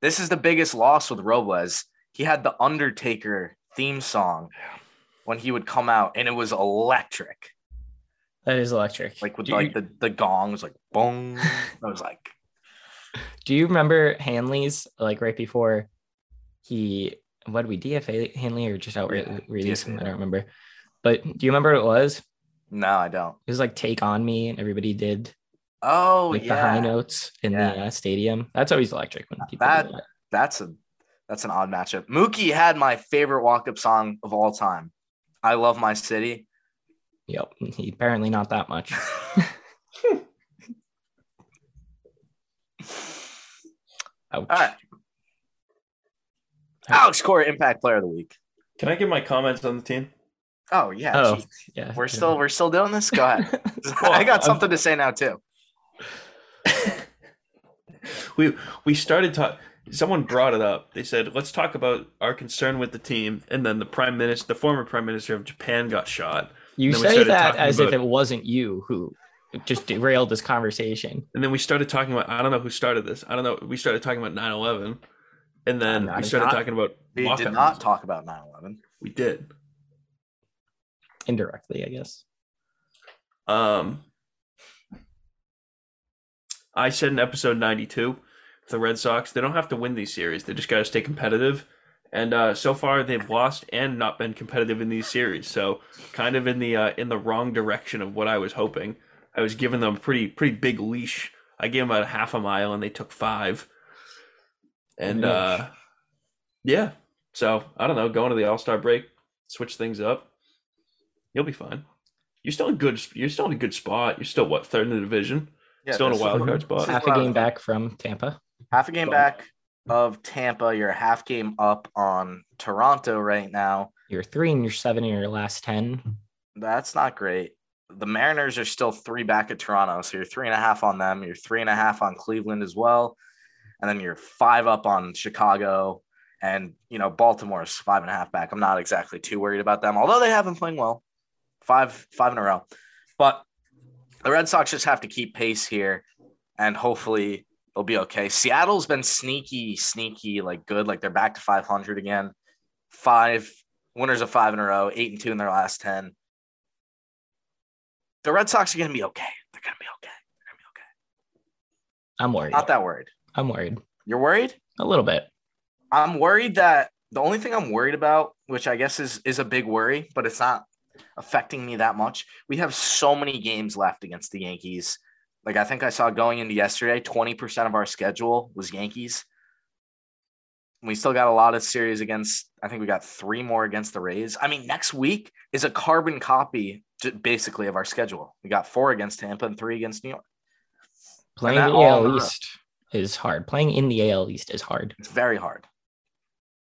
this is the biggest loss with Robles. He had the Undertaker theme song when he would come out, and it was electric. That is electric. Like with do like you, the, the gongs, like boom. I was like, do you remember Hanley's like right before he what did we DFA Hanley or just outright Yeah, release him? I don't remember. But do you remember what it was? No, I don't. It was like "Take on Me" and everybody did Oh like the high notes in Yeah. the uh, stadium. That's always electric when people That- do that. that's a that's an odd matchup. Mookie had my favorite walk-up song of all time. I love my city. Yep, he apparently not that much. Ouch. All right. Alex Cora, Impact Player of the Week. Can I give my comments on the team? Oh yeah, Oh, geez. yeah. we're still we're still doing this. Go ahead. Well, I got I'm- something to say now too. we we started talk. Someone brought it up. They said, "Let's talk about our concern with the team." And then the prime minister, the former prime minister of Japan, got shot. You say that talking as if it wasn't you who just derailed this conversation. And then we started talking about. I don't know who started this. I don't know. We started talking about 9-11. and then not- we started not- talking about. We did walk-ons. not talk about 9/11. We did. Indirectly, I guess. Um, I said in episode 92, the Red Sox, they don't have to win these series. They just got to stay competitive. And uh, so far, they've lost and not been competitive in these series. So, kind of in the uh, in the wrong direction of what I was hoping. I was giving them a pretty pretty big leash. I gave them about half a mile, and they took five. And uh, yeah, so I don't know. Going to the All Star break, switch things up. You'll be fine. You're still in good. You're still in a good spot. You're still what third in the division. Yeah, Still in a wild card spot. Half a game back from Tampa. Half a game back. of Tampa. You're a half game up on Toronto right now. You're three and you're seven in your last 10. That's not great. The Mariners are still three back at Toronto. So you're three and a half on them. You're three and a half on Cleveland as well. And then you're five up on Chicago. And, you know, Baltimore's five and a half back. I'm not exactly too worried about them, although they have been playing well. Five, five in a row. But the Red Sox just have to keep pace here and hopefully they'll be okay. Seattle's been sneaky, sneaky, like good. Like they're back to 500 again. Five winners of five in a row, eight and two in their last 10. The Red Sox are going to be okay. They're going to be okay. They're going to be okay. I'm worried. Not that worried. I'm worried. You're worried? A little bit. I'm worried that the only thing I'm worried about, which I guess is is a big worry, but it's not affecting me that much. We have so many games left against the Yankees. Like I think I saw going into yesterday, 20% of our schedule was Yankees. We still got a lot of series against, I think we got three more against the Rays. I mean, next week is a carbon copy basically of our schedule. We got four against Tampa and three against New York. Playing the AL East is hard. Playing in the AL East is hard. It's very hard.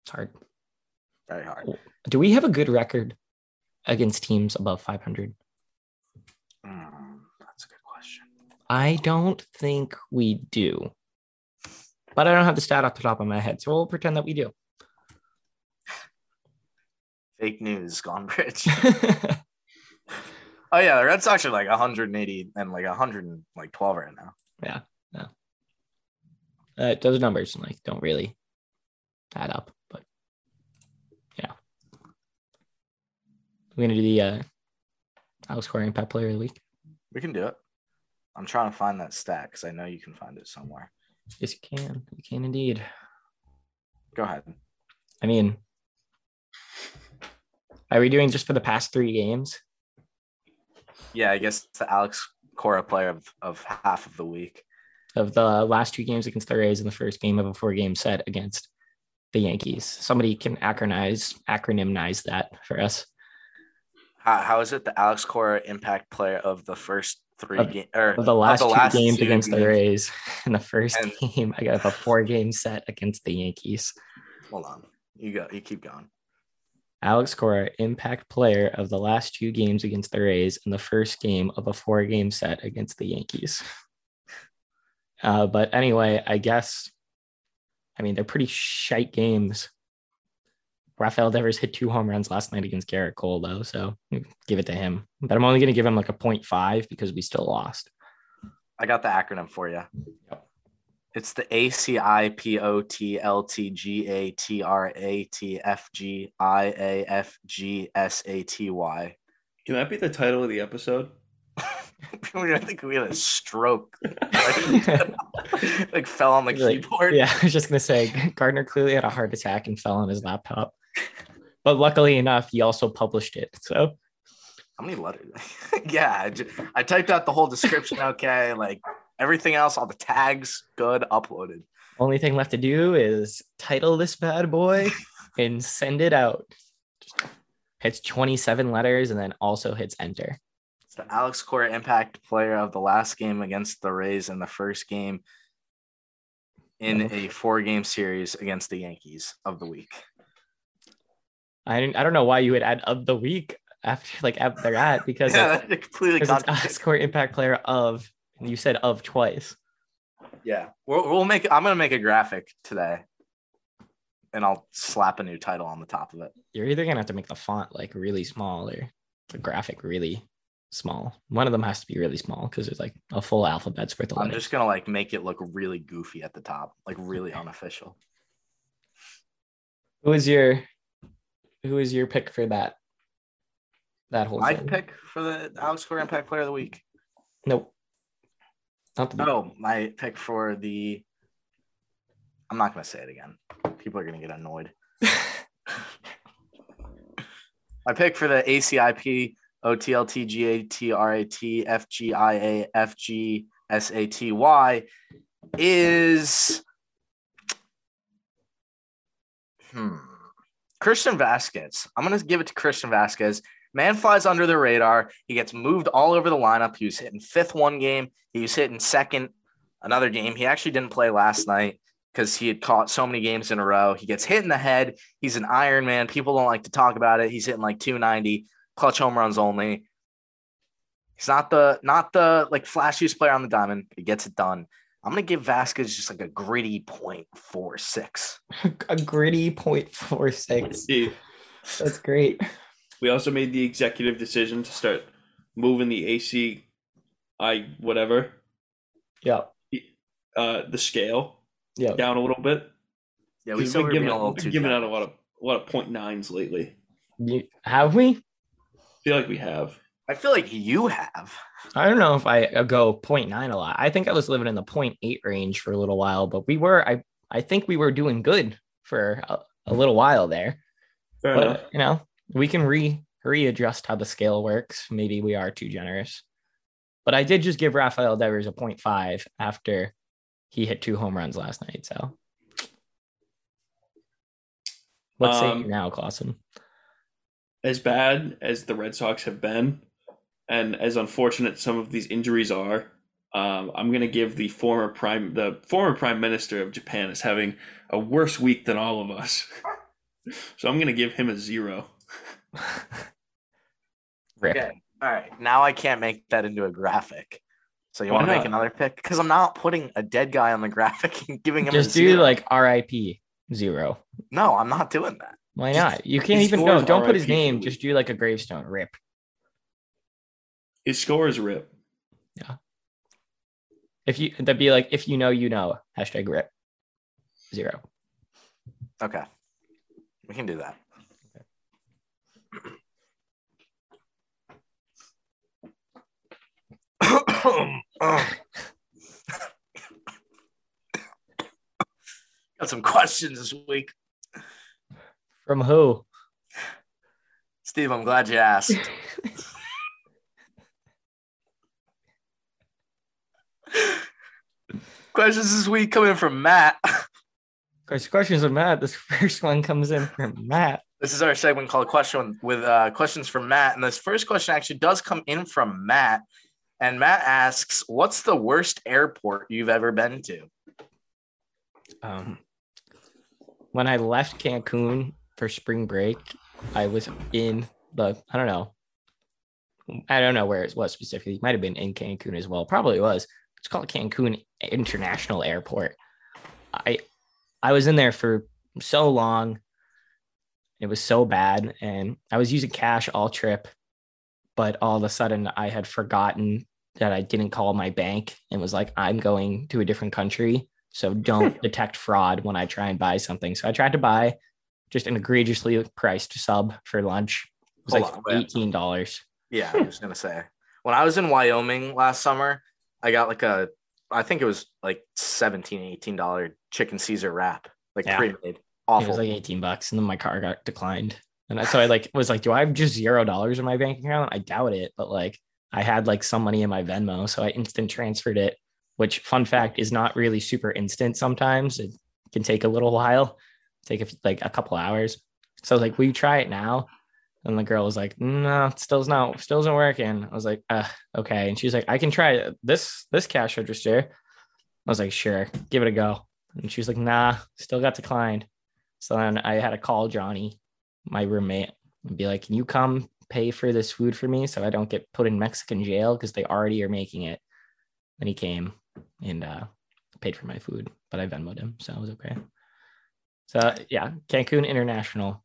It's hard. Very hard. Do we have a good record against teams above 500? Mm, that's a good question. I don't think we do. But I don't have the stat off the top of my head, so we'll pretend that we do. Fake news, gone bridge. oh yeah, the Red Sox are like 180 and like 112 right now. Yeah, yeah. Uh, those numbers like don't really add up, but yeah. We're gonna do the uh, Alex Cora Impact Player of the Week. We can do it. I'm trying to find that stat because I know you can find it somewhere. Yes, you can. You can indeed. Go ahead. I mean, are we doing just for the past three games? Yeah, I guess it's the Alex Cora player of, of half of the week. Of the last two games against the Rays and the first game of a four game set against the Yankees. Somebody can acronymize acronymize that for us. How, how is it the Alex Cora impact player of the first three Of- games or the last, the two last games two against the. Rays. In the first And- game, I got a four game set against the Yankees. Hold on. You go. You keep going. Alex Cora, impact player of the last two games against the Rays and the first game of a four game set against the Yankees. Uh, but anyway, I guess, I mean, they're pretty shite games. Rafael Devers hit two home runs last night against Gerrit Cole, though. So give it to him. But I'm only going to give him like a 0.5 because we still lost. I got the acronym for you. It's the A C I P O T L T G A T R A T F G I A F G S A T Y. Can that be the title of the episode? I think we had a stroke. like fell on the Like, keyboard. Yeah, I was just gonna say Gardner clearly had a heart attack and fell on his laptop. But luckily enough, he also published it. So How many letters? yeah, I, ju- I typed out the whole description. Okay, like everything else, all the tags, good, uploaded. only thing left to do is title this bad boy and send it out. Hits 27 letters and then also hits enter. It's the Alex Cora impact player of the last game against the Rays in the first game in a four game series against the Yankees of the week. I didn't, I don't know why you would add of the week after like after that because Yeah, it's, that completely because it's Cora impact player of and you said of twice. Yeah, we'll, we'll make. I'm gonna make a graphic today, and I'll slap a new title on the top of it. You're either gonna have to make the font like really small or the graphic really small. One of them has to be really small because there's like a full alphabet's worth of I'm letters. just gonna like make it look really goofy at the top, like really unofficial. Who is your who is your pick for that? That whole My thing? pick for the Alex Cora Impact Player of the Week. Nope. Not the Oh, my pick for the. I'm not gonna say it again. People are gonna get annoyed. My pick for the ACIP OTLTGATRATFGIAFGSATY is hmm. Christian Vazquez. I'm gonna give it to Christian Vazquez. Man flies under the radar. He gets moved all over the lineup. He was hitting fifth one game. He was hitting second another game. He actually didn't play last night. because he had caught so many games in a row. He gets hit in the head. He's an Iron Man. People don't like to talk about it. He's hitting like 290, clutch home runs only. He's not the not the like flashiest player on the diamond. He gets it done. I'm gonna give Vazquez just like a gritty point four six. a gritty point four six. That's great. we also made the executive decision to start moving the AC, I whatever, Yeah. uh, the scale Yeah. down a little bit. Yeah, we We've been giving, out, little we've too been giving out a lot of a lot of point nines lately. You, have we? feel like we have. I feel like you have. I don't know if I uh, go 0.9 a lot. I think I was living in the 0.8 range for a little while, but we were I I think we were doing good for a, a little while there. Fair enough. But you know, we can re readjust how the scale works. Maybe we are too generous. But I did just give Rafael Devers a 0.5 after he hit two home runs last night. So what say Um, you now, Clausen? As bad as the Red Sox have been, and as unfortunate some of these injuries are, um, I'm going to give the former prime the former prime minister of Japan is having a worse week than all of us. so I'm going to give him a zero. Rip. Okay. All right. Now I can't make that into a graphic. So you want to make another pick? Because I'm not putting a dead guy on the graphic and giving him Just a do zero. like RIP zero. no, I'm not doing that. Why Just- not? You can't even scores go. Don't put his name. Just do like a gravestone. Rip. His score is rip. Yeah. If you that'd be like if you know you know hashtag rip zero. Okay. We can do that. Got some questions this week. From who? Steve, I'm glad you asked. questions this week coming from Matt. Question questions with Matt. This first one comes in from Matt. This is our segment called Question with uh, questions from Matt, and this first question actually does come in from Matt. And Matt asks, "What's the worst airport you've ever been to?" Um, when I left Cancun for spring break, I was in the I don't know, I don't know where it was specifically. It might have been in Cancun as well. Probably was. It's called Cancun International Airport. I I was in there for so long. It was so bad, and I was using cash all trip, but all of a sudden I had forgotten that I didn't call my bank and was like, I'm going to a different country. So don't detect fraud when I try and buy something. So I tried to buy just an egregiously priced sub for lunch. It was Hold like on, eighteen dollars. Yeah, I was gonna say when I was in Wyoming last summer, I got like a, I think it was like 17 18 dollar chicken Caesar wrap, like Yeah. pre-made. It was like eighteen bucks, and then my car got declined. And so I like was like, do I have just zero dollars in my bank account? I doubt it, but like I had like some money in my Venmo, so I instant transferred it. Which fun fact is not really super instant. Sometimes it can take a little while, take a, like a couple hours. So like, will you try it now? And the girl was like, no, still's not, still isn't working. I was like, uh, okay. And she's like, I can try this this cash register. I was like, sure, give it a go. And she was like, nah, still got declined. So then I had to call Johnny, my roommate, and be like, can you come pay for this food for me so I don't get put in Mexican jail because they already are making it. And he came and uh, paid for my food, but I Venmoed him, so it was okay. So yeah, Cancun International.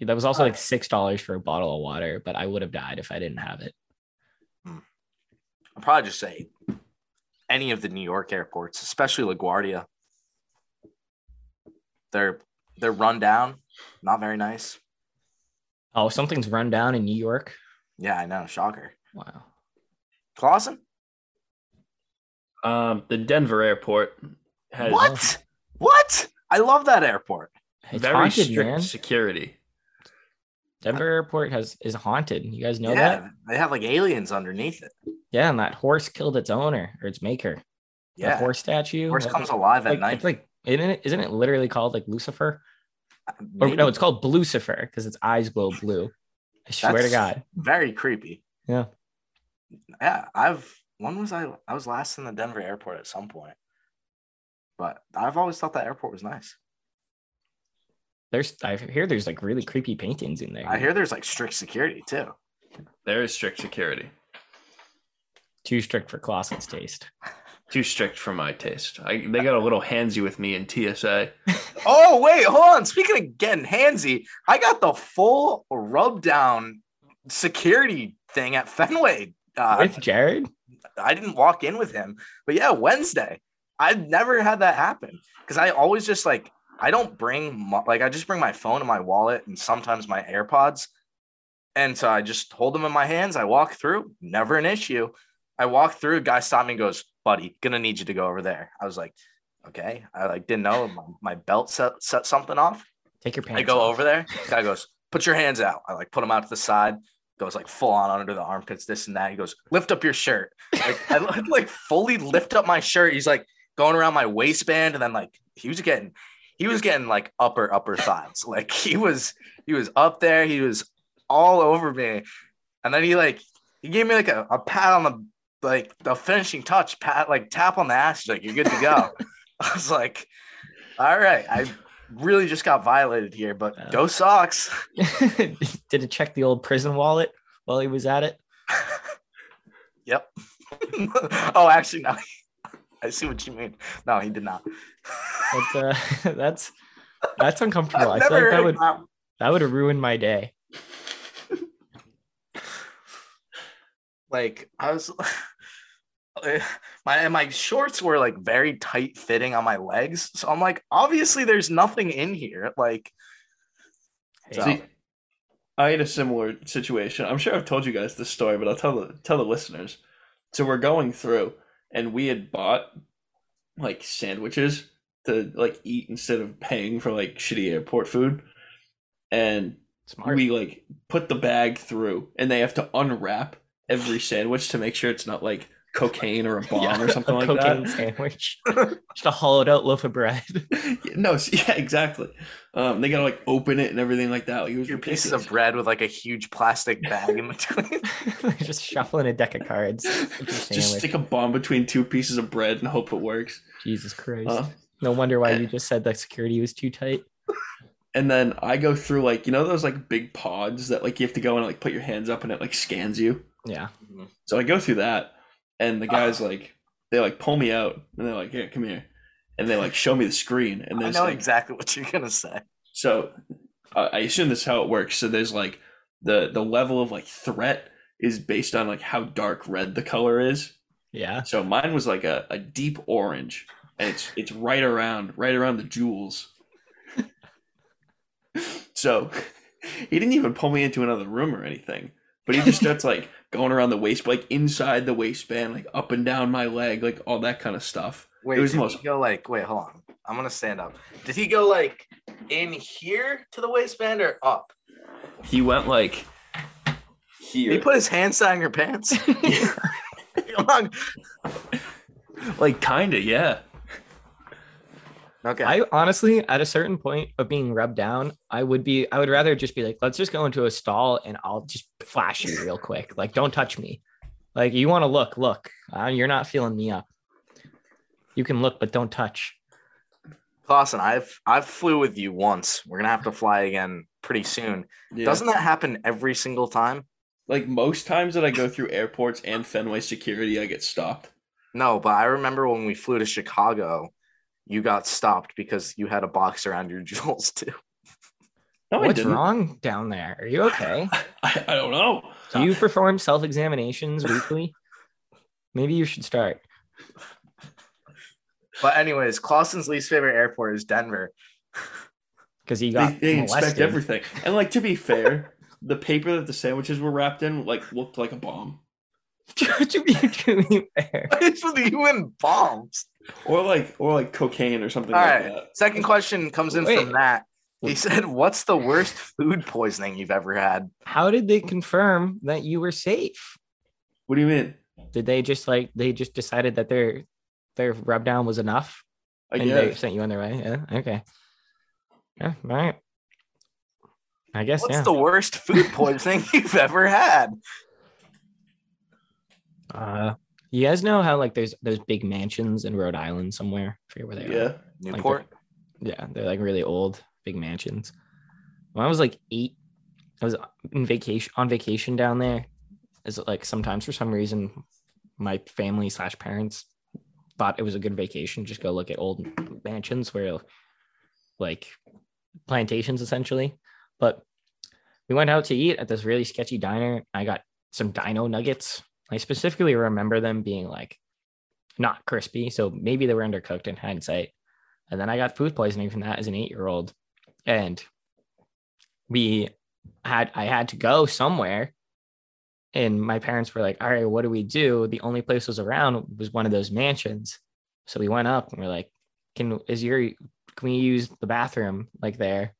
That was also like six dollars for a bottle of water, but I would have died if I didn't have it. I'll probably just say any of the New York airports, especially LaGuardia. They're they're run down, not very nice. Oh, something's run down in New York. Yeah, I know, shocker. Wow. Clausen? Um, the Denver airport has What? What? I love that airport. It's very haunted, strict man. security. Denver Airport has is haunted. You guys know yeah, that? they have like aliens underneath it. Yeah, and that horse killed its owner or its maker. The Yeah, horse statue. horse comes alive at like, night. It's like isn't it isn't it literally called like Lucifer? Uh, or no, it's called Blucifer because its eyes glow blue. I swear to God. very creepy. Yeah. Yeah, I've when was I I was last in the Denver airport at some point. but I've always thought that airport was nice. There's I hear there's like really creepy paintings in there. I hear there's like strict security too. There is strict security. too strict for Clausen's taste. Too strict for my taste. I, they got a little handsy with me in TSA. Oh wait, hold on. Speaking of getting handsy, I got the full rub down security thing at Fenway. Uh, With Jared? I didn't walk in with him, but yeah, Wednesday. I've never had that happen because I always just like I don't bring like I just bring my phone and my wallet and sometimes my AirPods, and so I just hold them in my hands. I walk through, never an issue. I walk through, guy stopped me and goes, "Buddy, gonna need you to go over there." I was like, "Okay." I like didn't know my, my belt set set something off. Take your pants. I go off. over there. Guy goes, "Put your hands out." I like put them out to the side. Goes like full on under the armpits, this and that. He goes, "Lift up your shirt." Like I like fully lift up my shirt. He's like going around my waistband, and then like he was getting, he was getting like upper upper thighs. Like he was he was up there. He was all over me, and then he like he gave me like a, a pat on the like the finishing touch, pat like tap on the ass. He's like, "You're good to go." I was like, "All right, I." Really just got violated here, but Yeah. go Sox. Did it check the old prison wallet while he was at it? Yep. oh, actually, no. I see what you mean. No, he did not. That's uh, that's that's uncomfortable. I I've feel like that would that. that would have ruined my day. Like I was, my and my shorts were like very tight fitting on my legs, so I'm like, obviously, there's nothing in here. Like, Hey, See, I had a similar situation. I'm sure I've told you guys this story, but I'll tell the tell the listeners. So we're going through, and we had bought like sandwiches to like eat instead of paying for like shitty airport food, and smart. we like put the bag through, and they have to unwrap every sandwich to make sure it's not like cocaine or a bomb Yeah, or something a like cocaine that. sandwich. Just a hollowed out loaf of bread. no, yeah, exactly. Um, they gotta like open it and everything like that. Like, it was your pieces of bread with like a huge plastic bag in between. Just shuffling a deck of cards. Just stick a bomb between two pieces of bread and hope it works. Jesus Christ. Uh, no wonder why eh. you just said that security was too tight. and then I go through like you know those like big pods that like you have to go and like put your hands up and it like scans you. Yeah. So I go through that, and the guys like they like pull me out and they're like, "Yeah, come here," and they like show me the screen and I there's know like exactly what you're gonna say. so I I assume this is how it works. So there's like the the level of like threat is based on like how dark red the color is. Yeah. So mine was like a, a deep orange, and it's it's right around right around the jewels. so he didn't even pull me into another room or anything, but he just starts like going around the waist, like inside the waistband, like up and down my leg, like all that kind of stuff. Wait, It was did most- he go like? Wait, hold on. I'm gonna stand up. Did he go like in here to the waistband or up? He went like here, he put his hands down your pants? Come on. like kinda, yeah. Okay. I honestly, at a certain point of being rubbed down, I would be, I would rather just be like, let's just go into a stall and I'll just flash you real quick. Like, don't touch me. Like, you want to look, look. Uh, you're not feeling me up. You can look, but don't touch. Clausen, I've I've flew with you once. We're gonna have to fly again pretty soon. yeah. Doesn't that happen every single time? like most times that I go through airports and Fenway security, I get stopped. No, but I remember when we flew to Chicago, you got stopped because you had a box around your jewels too. No, I What's didn't. wrong down there? Are you okay? I, I don't know. Do you perform self examinations weekly? Maybe you should start. But anyways, Clausen's least favorite airport is Denver. Because he got they inspect everything. And like to be fair, the paper that the sandwiches were wrapped in like looked like a bomb, to be truly fair. It's with you and bombs. or like or like cocaine or something All like right. that. Second question comes in Wait. from Matt. He said, "What's the worst food poisoning you've ever had?" How did they confirm that you were safe? What do you mean? Did they just like they just decided that their their rub down was enough I and they sent you on their way? Yeah. Okay. Yeah. All right. I guess What's yeah. the worst food poisoning you've ever had? Uh, You guys know how like there's those big mansions in Rhode Island somewhere? I forget where they are. Yeah, Newport. Yeah, they're like really old, big mansions. When I was like eight, I was in vacation on vacation down there. Is like sometimes for some reason, my family slash parents thought it was a good vacation. Just go look at old mansions where like plantations essentially. But we went out to eat at this really sketchy diner. I got some dino nuggets. I specifically remember them being like not crispy. So maybe they were undercooked in hindsight. And then I got food poisoning from that as an eight year old. And we had, I had to go somewhere. And my parents were like, all right, what do we do? The only place was around was one of those mansions. So we went up and we're like, can, is your, can we use the bathroom like there?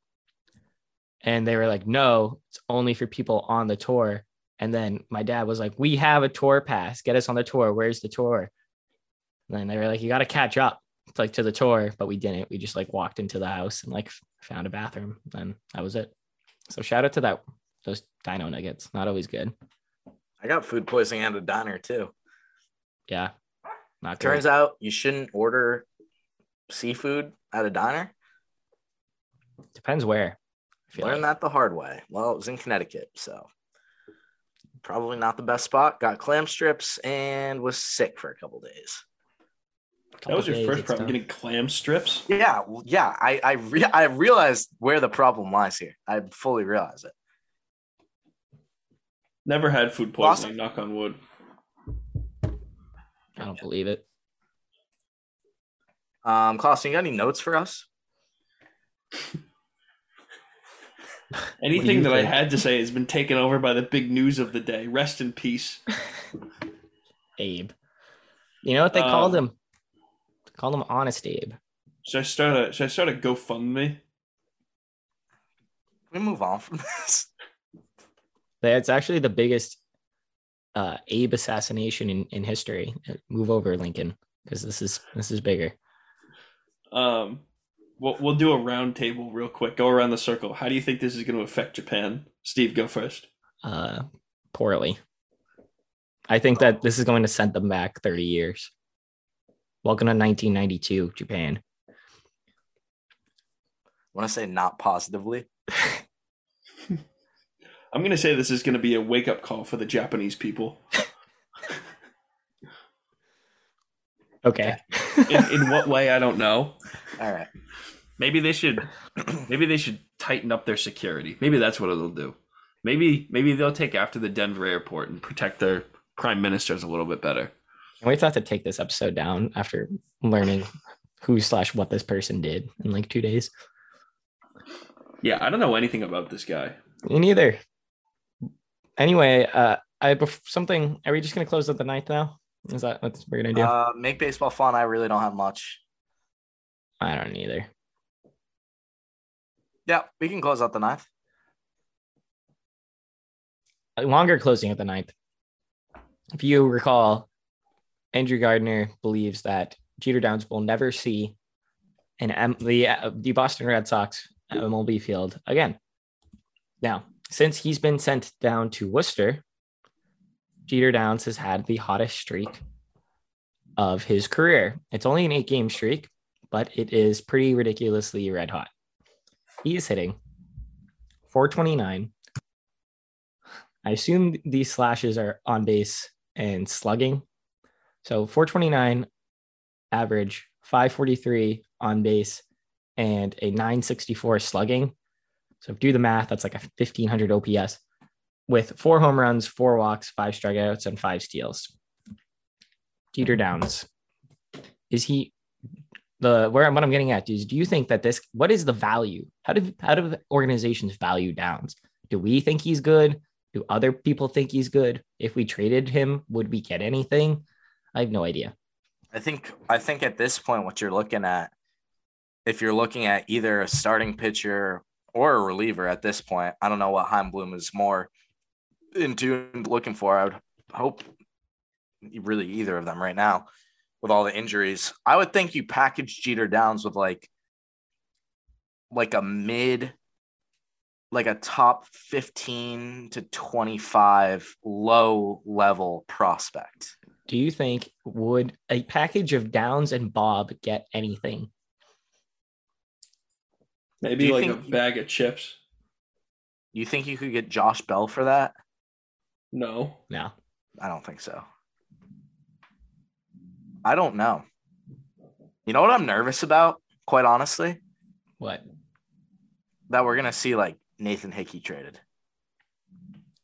And they were like, no, it's only for people on the tour. And then my dad was like, we have a tour pass. Get us on the tour. Where's the tour? And then they were like, you got to catch up like to the tour, but we didn't. We just like walked into the house and like found a bathroom and that was it. So shout out to that those dino nuggets. Not always good. I got food poisoning at a diner too. Yeah. Not Turns out you shouldn't order seafood at a diner. Depends where. Learned like. that the hard way. Well, it was in Connecticut, so probably not the best spot. Got clam strips and was sick for a couple days. That was your first problem tough. getting clam strips. Yeah, well, yeah. I I, re- I realized where the problem lies here. I fully realize it. Never had food Boston- poisoning. Knock on wood. I don't believe it. Um, Klaus, you got any notes for us? Anything you that I had to say has been taken over by the big news of the day. Rest in peace. Abe. You know what they Um, called him? They called him Honest Abe. Should I start a Should I start a GoFundMe? Can we move on from this? That's actually the biggest uh, Abe assassination in, in history. Move over, Lincoln, because this is this is bigger. Um, we'll we'll do a round table real quick. Go around the circle. How do you think this is going to affect Japan? Steve, go first. Uh, poorly. I think that this is going to send them back 30 years. Welcome to 1992, Japan. want to say not positively. I'm going to say this is going to be a wake up call for the Japanese people. Okay. In, in what way I don't know. All right. Maybe they should maybe they should tighten up their security. Maybe that's what it'll do. Maybe maybe they'll take after the Denver airport and protect their prime ministers a little bit better. We have to take this episode down after learning who slash what this person did in like two days. Yeah, I don't know anything about this guy. Me neither. Anyway, uh, I bef- something. Are we just gonna close at the ninth now? Is that what we're gonna? Uh, make baseball fun. I really don't have much. I don't either. Yeah, we can close out the ninth. A longer closing at the ninth. If you recall, Andrew Gardner believes that Jeter Downs will never see an M- the uh, the Boston Red Sox MLB field again. Now, since he's been sent down to Worcester, Jeter Downs has had the hottest streak of his career. It's only an eight game streak, but it is pretty ridiculously red hot. He is hitting 429. I assume these slashes are on base and slugging. So 429 average, 543 on base, and a 964 slugging. So do the math, that's like a 1500 OPS with four home runs, four walks, five strikeouts, and five steals. Jeter Downs. Is he the where what I'm getting at is do you think that this what is the value? How do how do organizations value Downs? Do we think he's good? Do other people think he's good? If we traded him, would we get anything? I have no idea. I think I think at this point, what you're looking at, if you're looking at either a starting pitcher or a reliever at this point, I don't know what Chaim Bloom is more into and looking for. I would hope really either of them right now with all the injuries. I would think you package Jeter Downs with like like a mid like a top 15 to 25 low level prospect do you think would a package of Downs and Bob get anything? Maybe like a bag of chips. You think you could get Josh Bell for that? No. No. I don't think so. I don't know. You know what I'm nervous about, quite honestly? What? That we're gonna see like Nathan Hickey traded.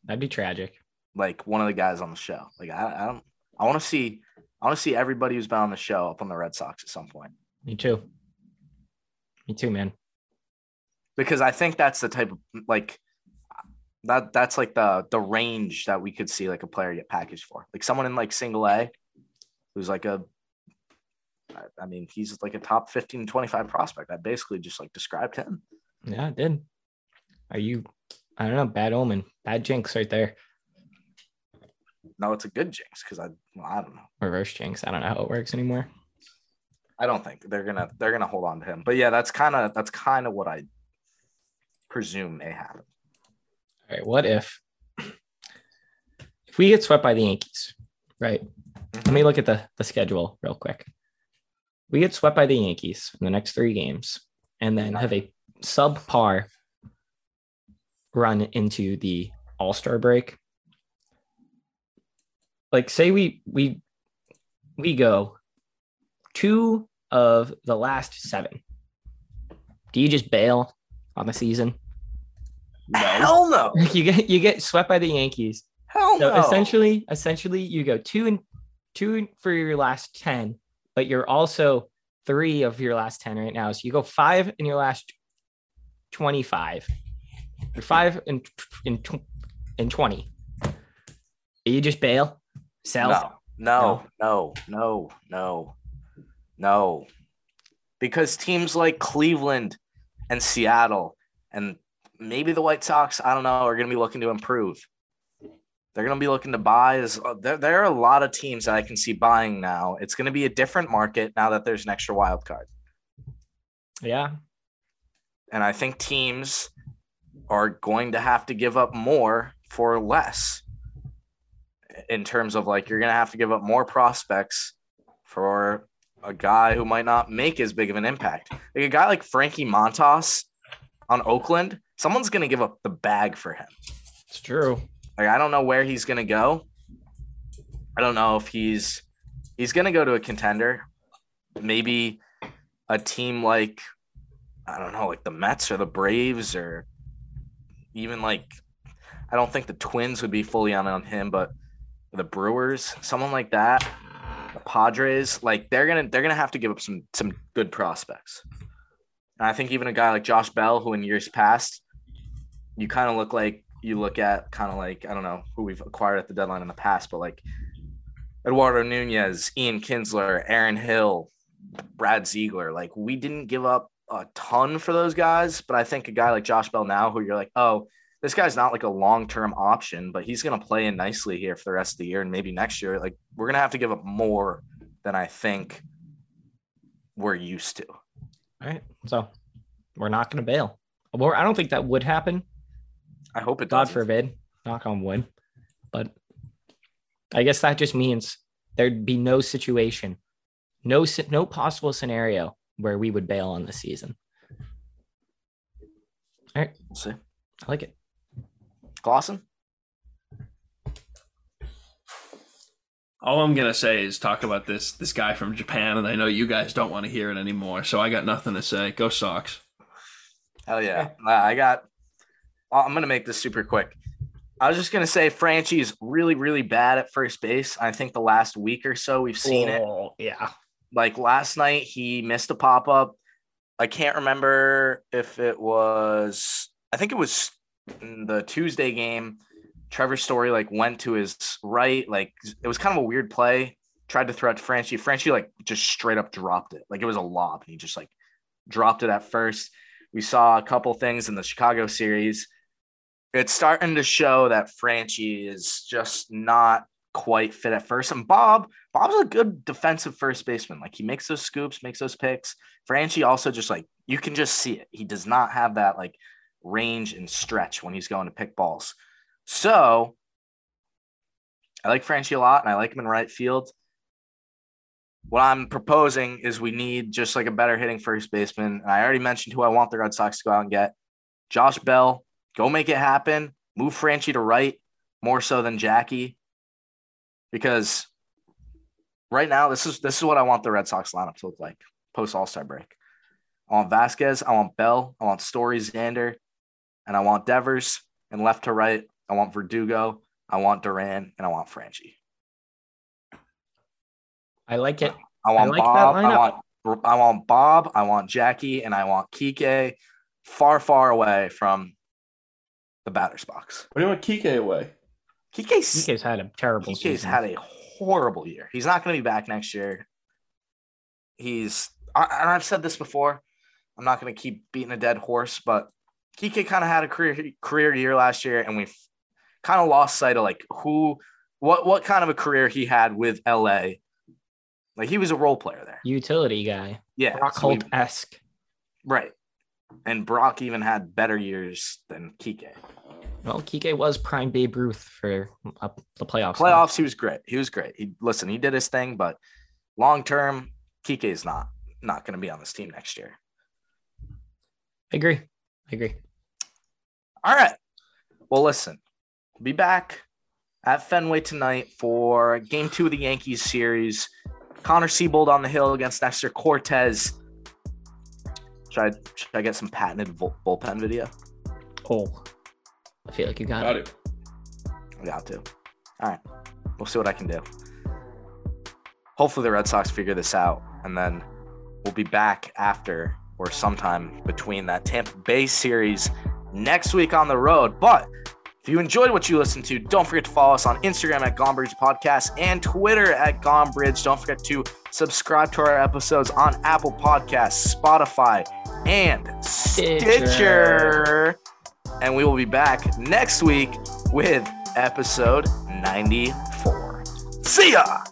That'd be tragic. Like one of the guys on the show. Like I, I don't I wanna see I wanna see everybody who's been on the show up on the Red Sox at some point. Me too. Me too, man. Because I think that's the type of like that that's like the the range that we could see like a player get packaged for. Like someone in like single A who's like a I mean, he's like a top 15 25 prospect. I basically just like described him. Yeah, it did. Are you? I don't know. Bad omen. Bad jinx right there. No, it's a good jinx because I well, I don't know. Reverse jinx. I don't know how it works anymore. I don't think they're gonna they're gonna hold on to him. But yeah, that's kind of that's kind of what I presume may happen. Right. What if if we get swept by the Yankees? Right. Let me look at the the schedule real quick. We get swept by the Yankees in the next three games, and then have a subpar run into the All Star break. Like, say we we we go two of the last seven. Do you just bail on the season? No. Hell no. you get you get swept by the Yankees. Hell So no. essentially, essentially, you go two and two for your last ten, but you're also three of your last ten right now. So you go five in your last twenty-five. You're five in in in twenty. You just bail, sell. No, no, no, no, no, no. Because teams like Cleveland and Seattle and maybe the White Sox, I don't know, are going to be looking to improve. They're going to be looking to buy. As, uh, there, there are a lot of teams that I can see buying now. It's going to be a different market now that there's an extra wild card. Yeah, And I think teams are going to have to give up more for less in terms of like you're going to have to give up more prospects for a guy who might not make as big of an impact. Like a guy like Frankie Montas on Oakland, someone's going to give up the bag for him. it's true. Like I don't know where he's going to go. I don't know if he's he's going to go to a contender. Maybe a team like I don't know, like the Mets or the Braves or even like I don't think the Twins would be fully on on him, but the Brewers, someone like that, the Padres, like they're gonna they're gonna have to give up some some good prospects. And I think even a guy like Josh Bell, who in years past, you kind of look like you look at kind of like I don't know who we've acquired at the deadline in the past, but like Eduardo Nunez, Ian Kinsler, Aaron Hill, Brad Ziegler, like we didn't give up a ton for those guys, but I think a guy like Josh Bell now, who you're like, oh, this guy's not like a long term option, but he's going to play in nicely here for the rest of the year and maybe next year. Like we're going to have to give up more than I think we're used to. All right, so we're not going to bail. Well, I don't think that would happen. I hope it God does. forbid, knock on wood. But I guess that just means there'd be no situation, no no possible scenario where we would bail on the season. All right, We'll see. I like it. Clausen? All I'm gonna say is talk about this this guy from Japan, and I know you guys don't want to hear it anymore, so I got nothing to say. Go Sox. Hell yeah. Uh, I got, I'm going to make this super quick. I was just going to say Franchy's really, really bad at first base. I think the last week or so we've seen it. Oh, Yeah. like last night he missed a pop-up i can't remember if it was i think it was in the tuesday game trevor story like went to his right like it was kind of a weird play tried to throw it to franchy franchy like just straight up dropped it like it was a lob and he just like dropped it at first we saw a couple things in the chicago series it's starting to show that franchy is just not quite fit at first and bob Bob's a good defensive first baseman. Like he makes those scoops, makes those picks. Franchy also just like you can just see it. He does not have that like range and stretch when he's going to pick balls. So I like Franchy a lot, and I like him in right field. What I'm proposing is we need just like a better hitting first baseman. And I already mentioned who I want the Red Sox to go out and get. Josh Bell, go make it happen. Move Franchy to right more so than Jackie. Because right now, this is this is what I want the Red Sox lineup to look like post All Star break. I want Vazquez, I want Bell, I want Story Xander, and I want Devers. And left to right, I want Verdugo, I want Duran, and I want Franchy. I like it. I want like that Bob. I want I want Bob. I want Jackie, and I want Kike far, far away from the batter's box. What do you want Kike away? Kike's DK's had a terrible Kike's season. had a horrible year. He's not going to be back next year. He's I, and I've said this before. I'm not going to keep beating a dead horse, but Kike kind of had a career career year last year, and we've kind of lost sight of like who, what, what kind of a career he had with LA. Like he was a role player there. utility guy. Yeah, Rock so Holt esque. right. And Brock even had better years than Kike. Well, Kike was prime Babe Ruth for uh, the playoffs. Playoffs, he was great. He was great. He listen, he did his thing, but long term, Kike is not not going to be on this team next year. I agree. I agree. All right. Well, listen, we'll be back at Fenway tonight for game two of the Yankees series. Connor Seabold on the hill against Nestor Cortes. Should I, should I get some patented bullpen video? Oh, I feel like you got, Got it. it. I got to. All right. We'll see what I can do. Hopefully, the Red Sox figure this out, and then we'll be back after or sometime between that Tampa Bay series next week on the road. But if you enjoyed what you listened to, don't forget to follow us on Instagram at Gonebridge Podcast and Twitter at Gonebridge. Don't forget to subscribe to our episodes on Apple Podcasts, Spotify, and Stitcher. Stitcher. And we will be back next week with episode 94. See ya!